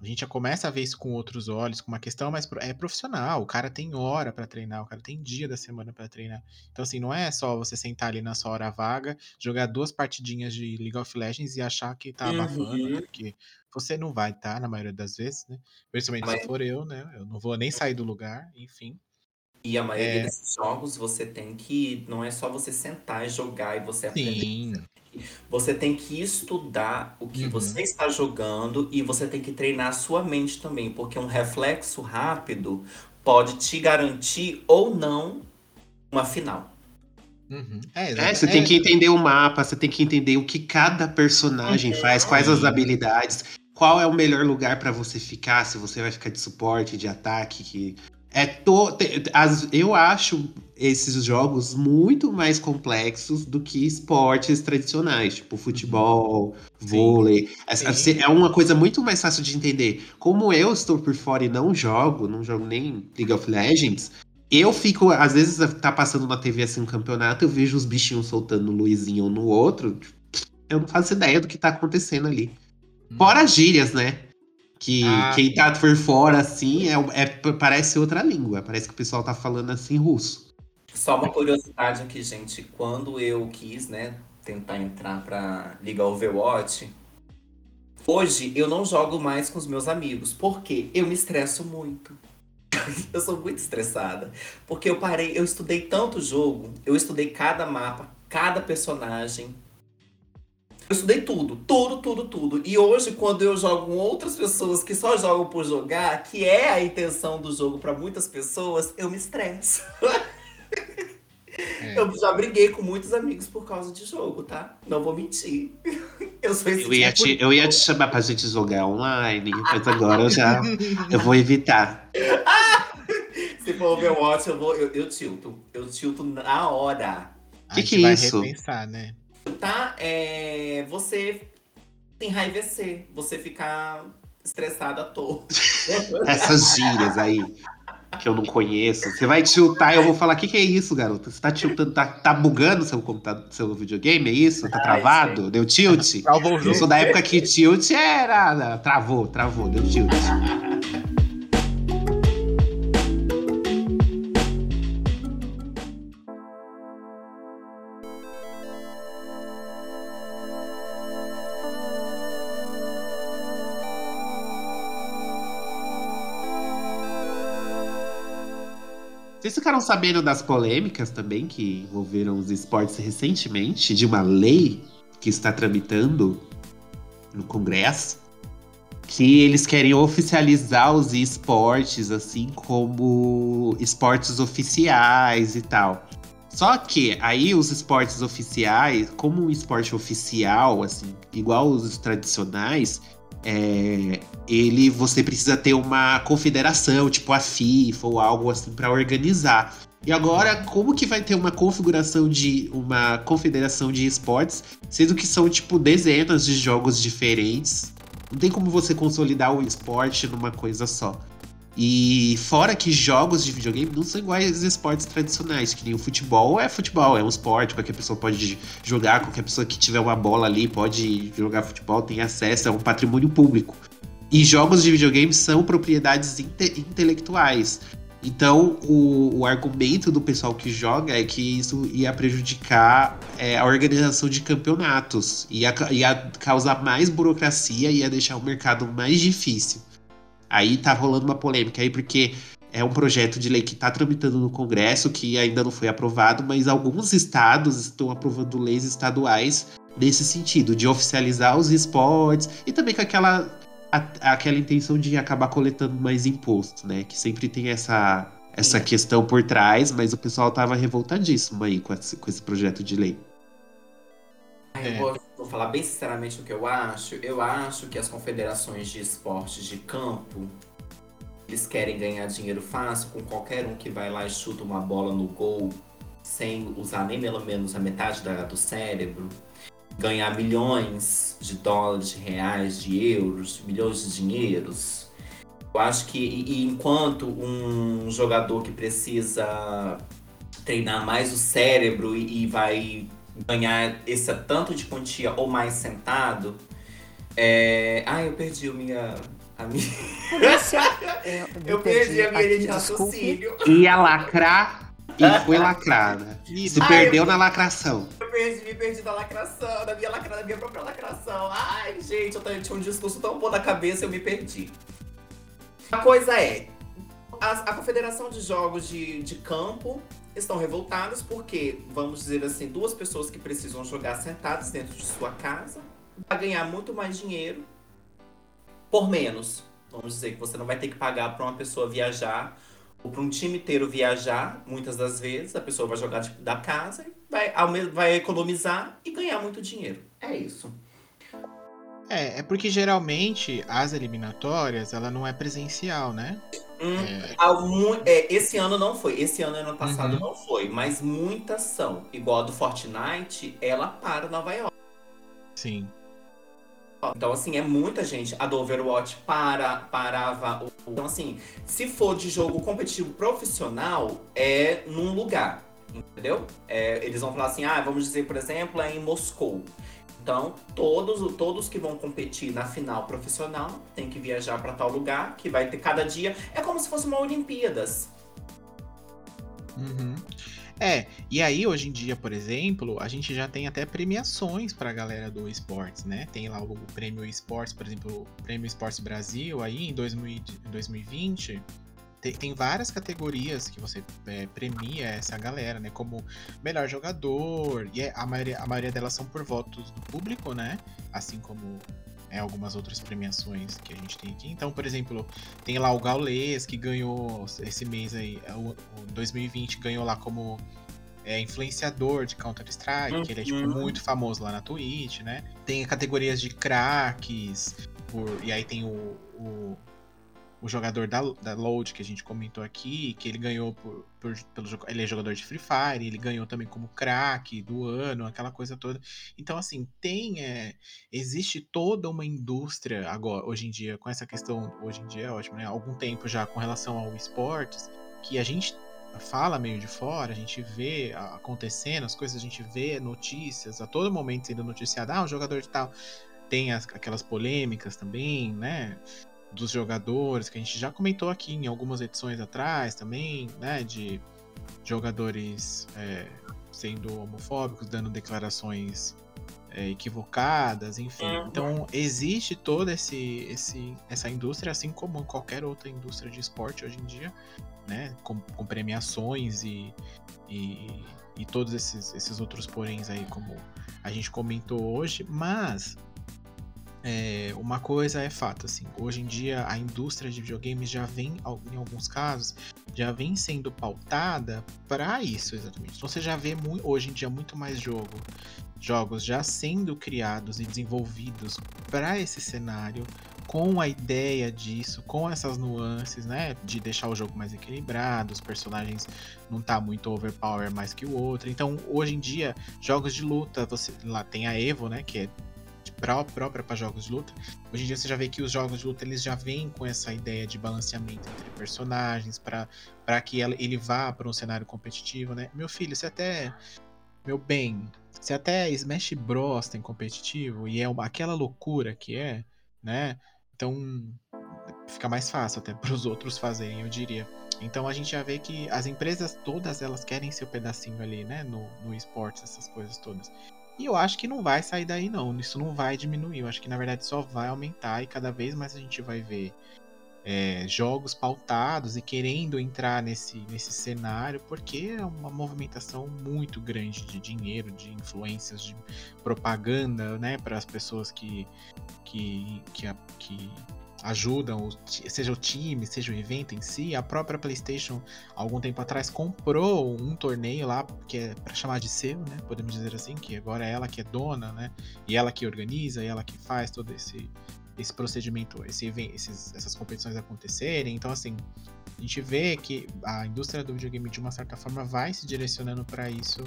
a gente já começa a ver isso com outros olhos, com uma questão mais pro- é profissional. O cara tem hora pra treinar, o cara tem dia da semana pra treinar. Então assim, não é só você sentar ali na sua hora vaga, jogar duas partidinhas de League of Legends e achar que tá abafando, Uhum. porque você não vai estar na maioria das vezes, né? Principalmente Mas- se for eu, né? Eu não vou nem sair do lugar, enfim. E a maioria É. desses jogos você tem que. Não é só você sentar e jogar e você aprender. Sim. Você tem que estudar o que Uhum. você está jogando e você tem que treinar a sua mente também, porque um reflexo rápido pode te garantir ou não uma final. Uhum. É, É, você tem que entender o mapa, você tem que entender o que cada personagem faz, quais as habilidades, qual é o melhor lugar pra você ficar, se você vai ficar de suporte, de ataque, que É to, as- eu acho esses jogos muito mais complexos do que esportes tradicionais, tipo futebol, vôlei. É, Sim. é uma coisa muito mais fácil de entender. Como eu estou por fora e não jogo, não jogo nem League of Legends, eu fico, às vezes, tá passando na TV assim um campeonato, eu vejo os bichinhos soltando um luzinho um no outro. Eu não faço ideia do que tá acontecendo ali. Fora as gírias, né? Que Ah, quem tá por fora, assim, é, é- parece outra língua. Parece que o pessoal tá falando assim russo. Só uma curiosidade aqui, gente. Quando eu quis, né, tentar entrar pra ligar Overwatch, hoje eu não jogo mais com os meus amigos. Por quê? Eu me estresso muito. eu sou muito estressada. Porque eu parei, eu estudei tanto jogo, eu estudei cada mapa, cada personagem. Eu estudei tudo, tudo, tudo, tudo. E hoje, quando eu jogo com outras pessoas que só jogam por jogar, que é a intenção do jogo pra muitas pessoas, eu me estresso. Eu já briguei com muitos amigos por causa de jogo, tá? Não vou mentir. Eu sou esse Eu ia, tipo te, eu ia te chamar pra gente jogar online, mas agora eu já eu vou evitar. Se for Overwatch, eu vou. Eu, eu tilto. Eu tilto na hora. a Que que é vai isso? repensar, né? Tá? É. Você enraivecer. Você ficar estressado à toa. Essas gírias aí que eu não conheço. Você vai tiltar e eu vou falar: o que, que é isso, garoto? Você tá tiltando, tá, tá bugando seu computador, seu videogame? É isso? Tá Ai, travado? Deu tilt? Eu jogo. sou da época que tilt era. Travou, travou, deu tilt. Ficaram sabendo das polêmicas também que envolveram os esportes recentemente, de uma lei que está tramitando no Congresso, que eles querem oficializar os esportes assim como esportes oficiais e tal. Só que aí os esportes oficiais, como um esporte oficial, assim, igual os tradicionais, é, ele você precisa ter uma confederação, tipo a FIFA ou algo assim para organizar. E agora, como que vai ter uma configuração de uma confederação de esportes, sendo que são tipo dezenas de jogos diferentes? Não tem como você consolidar o esporte numa coisa só. E fora que jogos de videogame não são iguais aos esportes tradicionais, que nem o futebol é futebol, é um esporte, qualquer pessoa pode jogar, qualquer pessoa que tiver uma bola ali pode jogar futebol, tem acesso, é um patrimônio público. E jogos de videogame são propriedades inte- intelectuais. Então, o, o argumento do pessoal que joga é que isso ia prejudicar é, a organização de campeonatos, ia, ia causar mais burocracia, ia deixar o mercado mais difícil. Aí tá rolando uma polêmica aí, porque é um projeto de lei que tá tramitando no Congresso, que ainda não foi aprovado, mas alguns estados estão aprovando leis estaduais nesse sentido, de oficializar os esportes e também com aquela, a- aquela intenção de acabar coletando mais imposto, né? Que sempre tem essa, essa questão por trás, mas o pessoal tava revoltadíssimo aí com esse, com esse projeto de lei. Eu vou, vou falar bem sinceramente o que eu acho. Eu acho que as confederações de esportes de campo eles querem ganhar dinheiro fácil com qualquer um que vai lá e chuta uma bola no gol sem usar nem pelo menos a metade da- do cérebro. Ganhar milhões de dólares, de reais, de euros, milhões de dinheiros. Eu acho que e- e enquanto um jogador que precisa treinar mais o cérebro e, e vai ganhar esse tanto de quantia ou mais sentado. É... Ah, eu perdi a minha. A minha... eu perdi a minha linha de raciocínio. Ia lacrar e foi lacrada. Se Ai, perdeu eu- na lacração. Eu perdi, me perdi da lacração, da minha, lacra, da minha própria lacração. Ai, gente, eu tinha um discurso tão bom na cabeça eu me perdi. A coisa é, a, a Confederação de Jogos de, de Campo estão revoltadas porque, vamos dizer assim, duas pessoas que precisam jogar sentadas dentro de sua casa vai ganhar muito mais dinheiro por menos. Vamos dizer que você não vai ter que pagar para uma pessoa viajar ou para um time inteiro viajar, muitas das vezes, a pessoa vai jogar tipo, da casa vai, vai economizar e ganhar muito dinheiro. É isso. É, é porque geralmente as eliminatórias, ela não é presencial, né? Hum, É. esse ano não foi. Esse ano, ano passado, Uhum. não foi. Mas muitas são. Igual a do Fortnite, ela para Nova York. Sim. Então, assim, é muita gente. A do Overwatch para, parava. o- Então, assim, se for de jogo competitivo profissional, é num lugar. Entendeu? É, eles vão falar assim, ah, vamos dizer, por exemplo, é em Moscou. Então, todos, todos que vão competir na final profissional têm que viajar para tal lugar, que vai ter cada dia. É como se fosse uma Olimpíadas. Uhum. É, e aí hoje em dia, por exemplo, a gente já tem até premiações pra galera do esportes, né? Tem lá o prêmio esportes, por exemplo, o prêmio esportes Brasil aí em 2000 em 2020. Tem, tem várias categorias que você é, premia essa galera, né? Como melhor jogador, e é- a, maioria, a maioria delas são por votos do público, né? Assim como é, algumas outras premiações que a gente tem aqui. Então, por exemplo, tem lá o Gaules, que ganhou esse mês aí, é, o, o 2020, ganhou lá como é, influenciador de Counter-Strike, que ele é tipo, Uhum. muito famoso lá na Twitch, né? Tem categorias de craques, por- e aí tem o, o, o jogador da, da Load, que a gente comentou aqui, que ele ganhou por, por- pelo. Ele é jogador de Free Fire, ele ganhou também como craque do ano, aquela coisa toda. Então, assim, tem. é, existe toda uma indústria agora, hoje em dia, com essa questão, hoje em dia é ótimo, né? Há algum tempo já com relação ao esportes, que a gente fala meio de fora, a gente vê acontecendo as coisas, a gente vê notícias a todo momento sendo noticiado, ah, um jogador de tal. Tem as- aquelas polêmicas também, né? Dos jogadores, que a gente já comentou aqui em algumas edições atrás também, né? De jogadores é, sendo homofóbicos, dando declarações é, equivocadas, enfim. Uhum. Então existe toda esse, esse, essa indústria, assim como qualquer outra indústria de esporte hoje em dia, né? Com, com premiações e, e, e todos esses, esses outros poréns aí, como a gente comentou hoje, mas é, uma coisa é fato, assim, hoje em dia a indústria de videogames já vem, em alguns casos, já vem sendo pautada para isso exatamente. Então você já vê mu- hoje em dia muito mais jogo, jogos já sendo criados e desenvolvidos para esse cenário, com a ideia disso, com essas nuances, né, de deixar o jogo mais equilibrado, os personagens não tá muito overpower mais que o outro. Então, hoje em dia, jogos de luta, você lá tem a Evo, né, que é própria para jogos de luta. Hoje em dia você já vê que os jogos de luta eles já vêm com essa ideia de balanceamento entre personagens para que ele vá para um cenário competitivo, né? Meu filho, você até meu bem, se até Smash Bros tem competitivo e é uma, aquela loucura que é, né? Então fica mais fácil até para os outros fazerem, eu diria. Então a gente já vê que as empresas todas elas querem seu pedacinho ali, né? No, no esportes, essas coisas todas. E eu acho que não vai sair daí, não. Isso não vai diminuir. Eu acho que na verdade só vai aumentar e cada vez mais a gente vai ver é, jogos pautados e querendo entrar nesse, nesse cenário, porque é uma movimentação muito grande de dinheiro, de influências, de propaganda, né, para as pessoas que, que, que, que ajudam, seja o time, seja o evento em si. A própria PlayStation, algum tempo atrás, comprou um torneio lá, que é para chamar de seu, né, podemos dizer assim, que agora é ela que é dona, né, e ela que organiza, e ela que faz todo esse esse procedimento, esse, esses, essas competições acontecerem. Então, assim, a gente vê que a indústria do videogame, de uma certa forma, vai se direcionando para isso,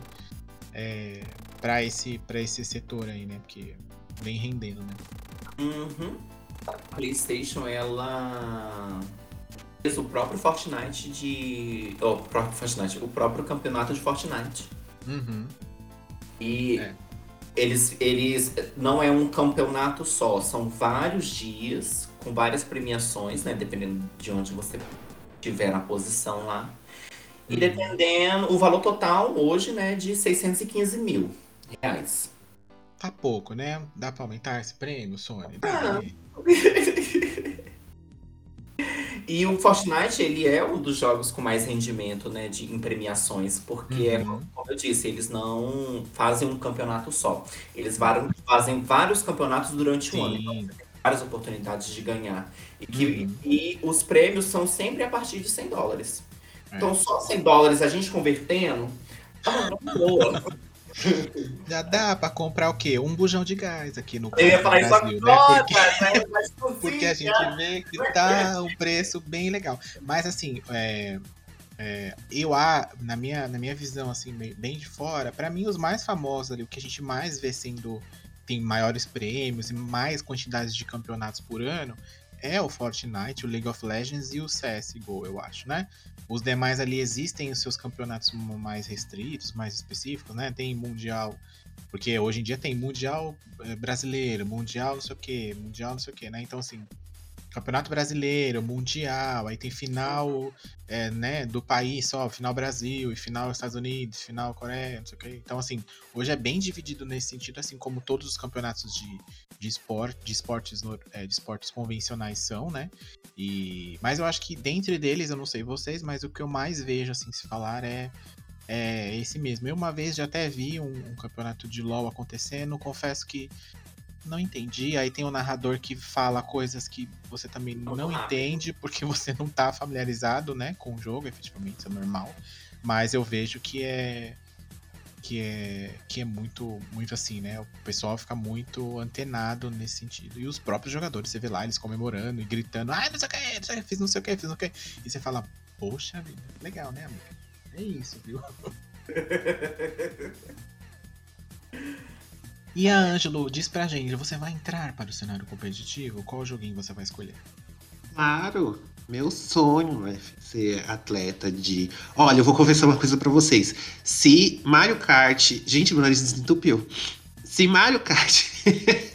é, para esse, pra esse setor aí, né? Porque vem rendendo, né? Uhum. A PlayStation, ela fez o próprio Fortnite de. Oh, o próprio Fortnite, o próprio campeonato de Fortnite. Uhum. E eles, eles. Não é um campeonato só, são vários dias, com várias premiações, né? Dependendo de onde você tiver na posição lá. E dependendo. O valor total hoje, né, de 615 mil reais. Tá pouco, né? Dá pra aumentar esse prêmio, Sony? Dá, Ah. E o Fortnite, ele é um dos jogos com mais rendimento, né, de, em premiações, porque, é, Uhum. como eu disse, eles não fazem um campeonato só. Eles fazem vários campeonatos durante o ano. Então, várias oportunidades de ganhar. E, que- Uhum. e os prêmios são sempre a partir de 100 dólares. É. Então, só 100 dólares a gente convertendo, tá uma boa. Já dá pra comprar o quê? Um bujão de gás aqui no Eu ia falar isso Brasil, agora, Porque, né? Mas porque a gente vê que tá um preço bem legal. Mas assim, é, é, eu na minha, na minha visão, assim, bem bem de fora, pra mim os mais famosos ali, o que a gente mais vê sendo tem maiores prêmios e mais quantidades de campeonatos por ano, é o Fortnite, o League of Legends e o CSGO, eu acho, né? Os demais ali existem os seus campeonatos mais restritos, mais específicos, né? Tem mundial, porque hoje em dia tem mundial eh, brasileiro, mundial não sei o que, mundial não sei o que, né? Então assim, campeonato brasileiro, mundial, aí tem final, eh, né, do país só, final Brasil e final Estados Unidos, final Coreia, não sei o que. Então assim, hoje é bem dividido nesse sentido, assim como todos os campeonatos de, de esporte, de esportes, eh, de esportes convencionais são, né? E, mas eu acho que dentre deles, eu não sei vocês, mas o que eu mais vejo assim se falar é é esse mesmo. Eu uma vez já até vi um, um campeonato de LoL acontecendo, confesso que não entendi. Aí tem um narrador que fala coisas que você também não rápido. entende porque você não tá familiarizado, né, com o jogo, efetivamente, isso é normal. Mas eu vejo que é que é que é muito muito assim, né? O pessoal fica muito antenado nesse sentido. E os próprios jogadores, você vê lá eles comemorando e gritando: "Ah, não sei o que, não sei o que, fiz não sei o que, fiz não sei o que". E você fala: "Poxa vida, legal, né, amigo?" É isso, viu? E a Ângelo, diz pra gente, você vai entrar para o cenário competitivo? Qual joguinho você vai escolher? Claro, meu sonho é ser atleta de. Olha, eu vou confessar uma coisa pra vocês. Se Mario Kart. Gente, meu nariz desentupiu. Se Mario Kart.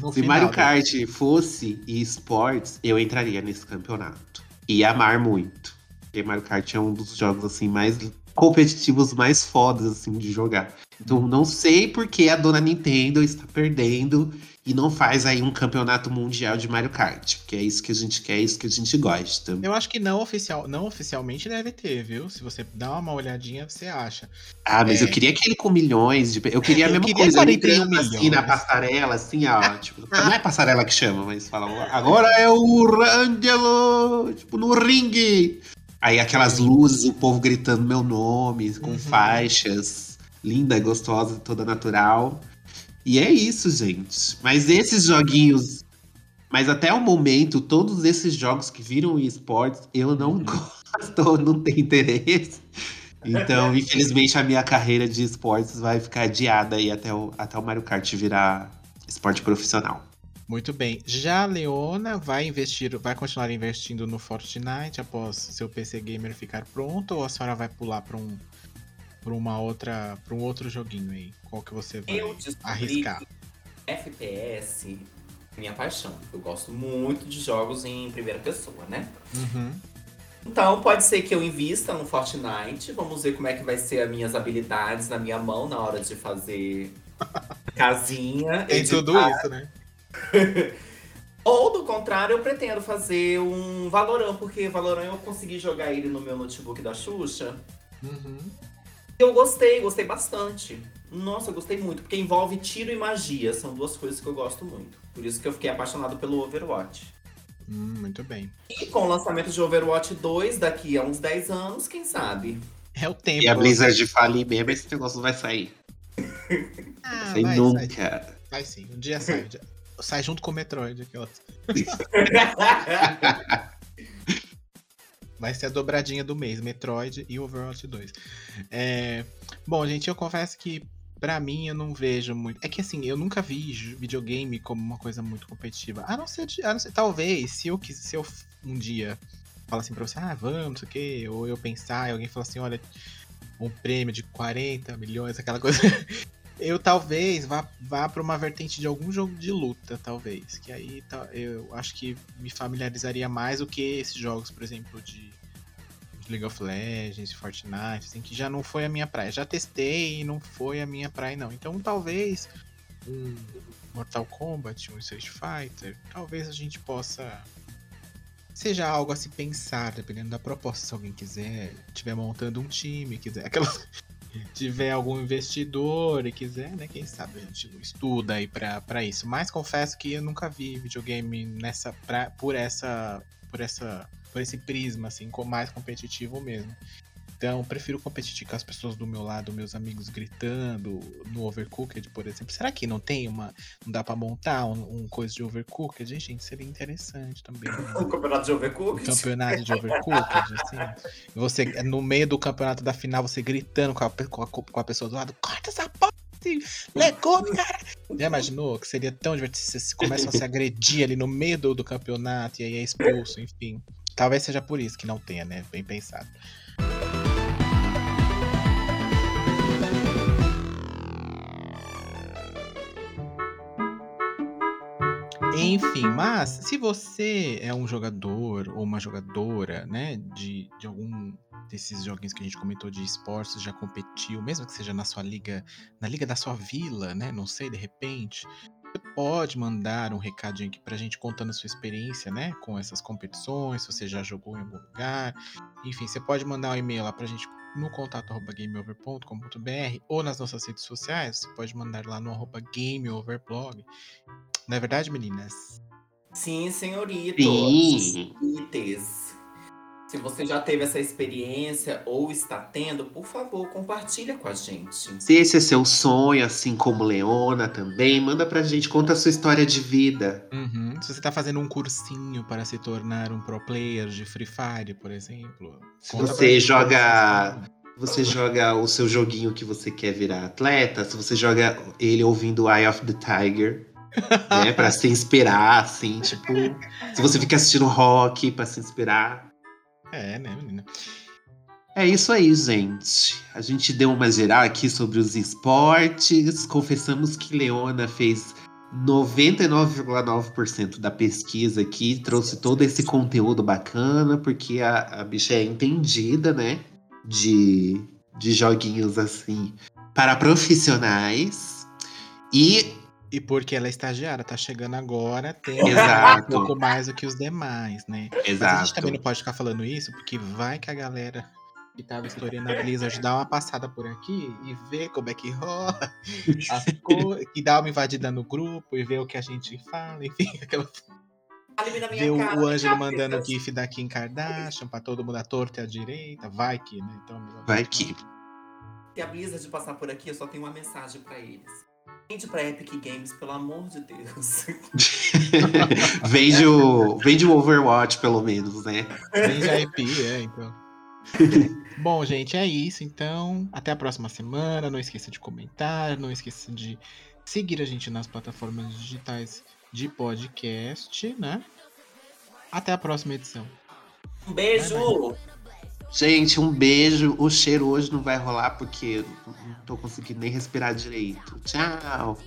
No Se final, Mario né? Kart fosse esportes, eu entraria nesse campeonato. E amar muito. Porque Mario Kart é um dos jogos assim mais competitivos mais fodas assim de jogar. Então não sei por que a dona Nintendo está perdendo e não faz aí um campeonato mundial de Mario Kart, porque é isso que a gente quer, é isso que a gente gosta. Eu acho que não oficial, não oficialmente deve ter, viu? Se você dá uma olhadinha, você acha. Ah, mas É. eu queria aquele com milhões de. Eu queria a mesma queria coisa, 41 entrando assim milhões. na passarela, assim, ó. tipo, não é passarela que chama, mas fala, agora é o Rangelo, tipo, no ringue. Aí aquelas luzes, o povo gritando meu nome, com Uhum. faixas. Linda, gostosa, toda natural. E é isso, gente. Mas esses joguinhos. Mas até o momento, todos esses jogos que viram esportes, eu não Uhum. gosto, não tenho interesse. Então, infelizmente, a minha carreira de esportes vai ficar adiada aí até o, até o Mario Kart virar esporte profissional. Muito bem. Já a Leona vai investir, vai continuar investindo no Fortnite após seu PC gamer ficar pronto ou a senhora vai pular para um para uma outra, para um outro joguinho aí? Qual que você vai Eu arriscar? FPS é minha paixão. Eu gosto muito de jogos em primeira pessoa, né? Uhum. Então pode ser que eu invista no Fortnite. Vamos ver como é que vai ser as minhas habilidades na minha mão na hora de fazer casinha. Tem editar. tudo isso, né? Ou do contrário, eu pretendo fazer um Valorant, porque Valorant eu consegui jogar ele no meu notebook da Xuxa. Uhum. Eu gostei, gostei bastante. Nossa, eu gostei muito, porque envolve tiro e magia. São duas coisas que eu gosto muito. Por isso que eu fiquei apaixonado pelo Overwatch. Hum, muito bem. E com o lançamento de Overwatch 2 daqui a uns 10 anos, quem sabe? É o tempo. E a Blizzard falir mesmo, esse negócio não vai sair. Ah, Sai vai, nunca. Sai, vai sim, um dia sai. um dia- Sai junto com o Metroid. Aquela... Vai ser a dobradinha do mês, Metroid e Overwatch 2. É, Bom, gente, eu confesso que pra mim eu não vejo muito. É que assim, eu nunca vi videogame como uma coisa muito competitiva. A não ser, a não ser talvez, se eu, quis- se eu um dia falar assim pra você, ah, vamos, não sei o quê, ou eu pensar e alguém falar assim, olha, um prêmio de 40 milhões, aquela coisa. Eu talvez vá, vá para uma vertente de algum jogo de luta, talvez. Que aí eu acho que me familiarizaria mais do que esses jogos, por exemplo, de, de League of Legends, Fortnite, assim, que já não foi a minha praia. Já testei e não foi a minha praia, não. Então talvez um Mortal Kombat, um Street Fighter, talvez a gente possa. Seja algo a se pensar, dependendo da proposta. Se alguém quiser, estiver montando um time, quiser. Aquelas tiver algum investidor e quiser, né? Quem sabe a gente estuda aí pra isso. Mas confesso que eu nunca vi videogame nessa pra, por essa por essa por esse prisma assim, mais competitivo mesmo. Então, prefiro competir com as pessoas do meu lado, meus amigos gritando no Overcooked, por exemplo. Será que não tem uma. Não dá pra montar um, um coisa de Overcooked? Gente, seria interessante também. né? O campeonato de Overcooked. campeonato de Overcooked, assim. Você, no meio do campeonato da final, você gritando com a, com a, com a pessoa do lado, corta essa porra! Legume, cara! Já imaginou que seria tão divertido se vocês começam a se agredir ali no meio do, do campeonato e aí é expulso, enfim. Talvez seja por isso que não tenha, né? Bem pensado. Enfim, mas se você é um jogador ou uma jogadora, né, de, de algum desses joguinhos que a gente comentou de esportes, já competiu, mesmo que seja na sua liga, na liga da sua vila, né, não sei, de repente, você pode mandar um recadinho aqui pra gente contando a sua experiência, né, com essas competições, se você já jogou em algum lugar. Enfim, você pode mandar um e-mail lá pra gente no contato arroba gameover.com.br ou nas nossas redes sociais, você pode mandar lá no arroba gameoverblog. Não é verdade, meninas? Sim, senhorito. Sim. Senhorites. Se você já teve essa experiência ou está tendo, por favor, compartilha com a gente. Se esse é seu sonho, assim como Leona também, manda pra gente, conta a sua história de vida. Uhum. Se você tá fazendo um cursinho para se tornar um pro player de Free Fire, por exemplo. Se você joga. Você joga o seu joguinho que você quer virar atleta, se você joga ele ouvindo Eye of the Tiger, né? Pra se inspirar, assim, tipo. Se você fica assistindo rock pra se inspirar. É, né, menina? É isso aí, gente. A gente deu uma geral aqui sobre os esportes. Confessamos que Leona fez 99,9% da pesquisa aqui, trouxe todo esse conteúdo bacana, porque a, a bicha é entendida, né? De, de joguinhos assim para profissionais. E E porque ela é estagiária, tá chegando agora, tem Exato. um pouco mais do que os demais, né? Mas a gente Exato. também não pode ficar falando isso, porque vai que a galera que tava historiando a Blizzard dá uma passada por aqui e vê como é que rola as coisas, e dá uma invadida no grupo e vê o que a gente fala, enfim, aquela Vê o, cara, o minha Ângelo mandando o GIF da Kim Kardashian pra todo mundo à torta e à direita. Vai que, né? Então, vai que. Se a Blizzard passar por aqui, eu só tenho uma mensagem pra eles. Vende pra Epic Games, pelo amor de Deus. vende, o, vende o Overwatch, pelo menos, né? Vende a IP, é, então. Bom, gente, é isso. Então, até a próxima semana. Não esqueça de comentar, não esqueça de seguir a gente nas plataformas digitais de podcast, né? Até a próxima edição. Um beijo! Gente, um beijo. O cheiro hoje não vai rolar porque não tô conseguindo nem respirar direito. Tchau.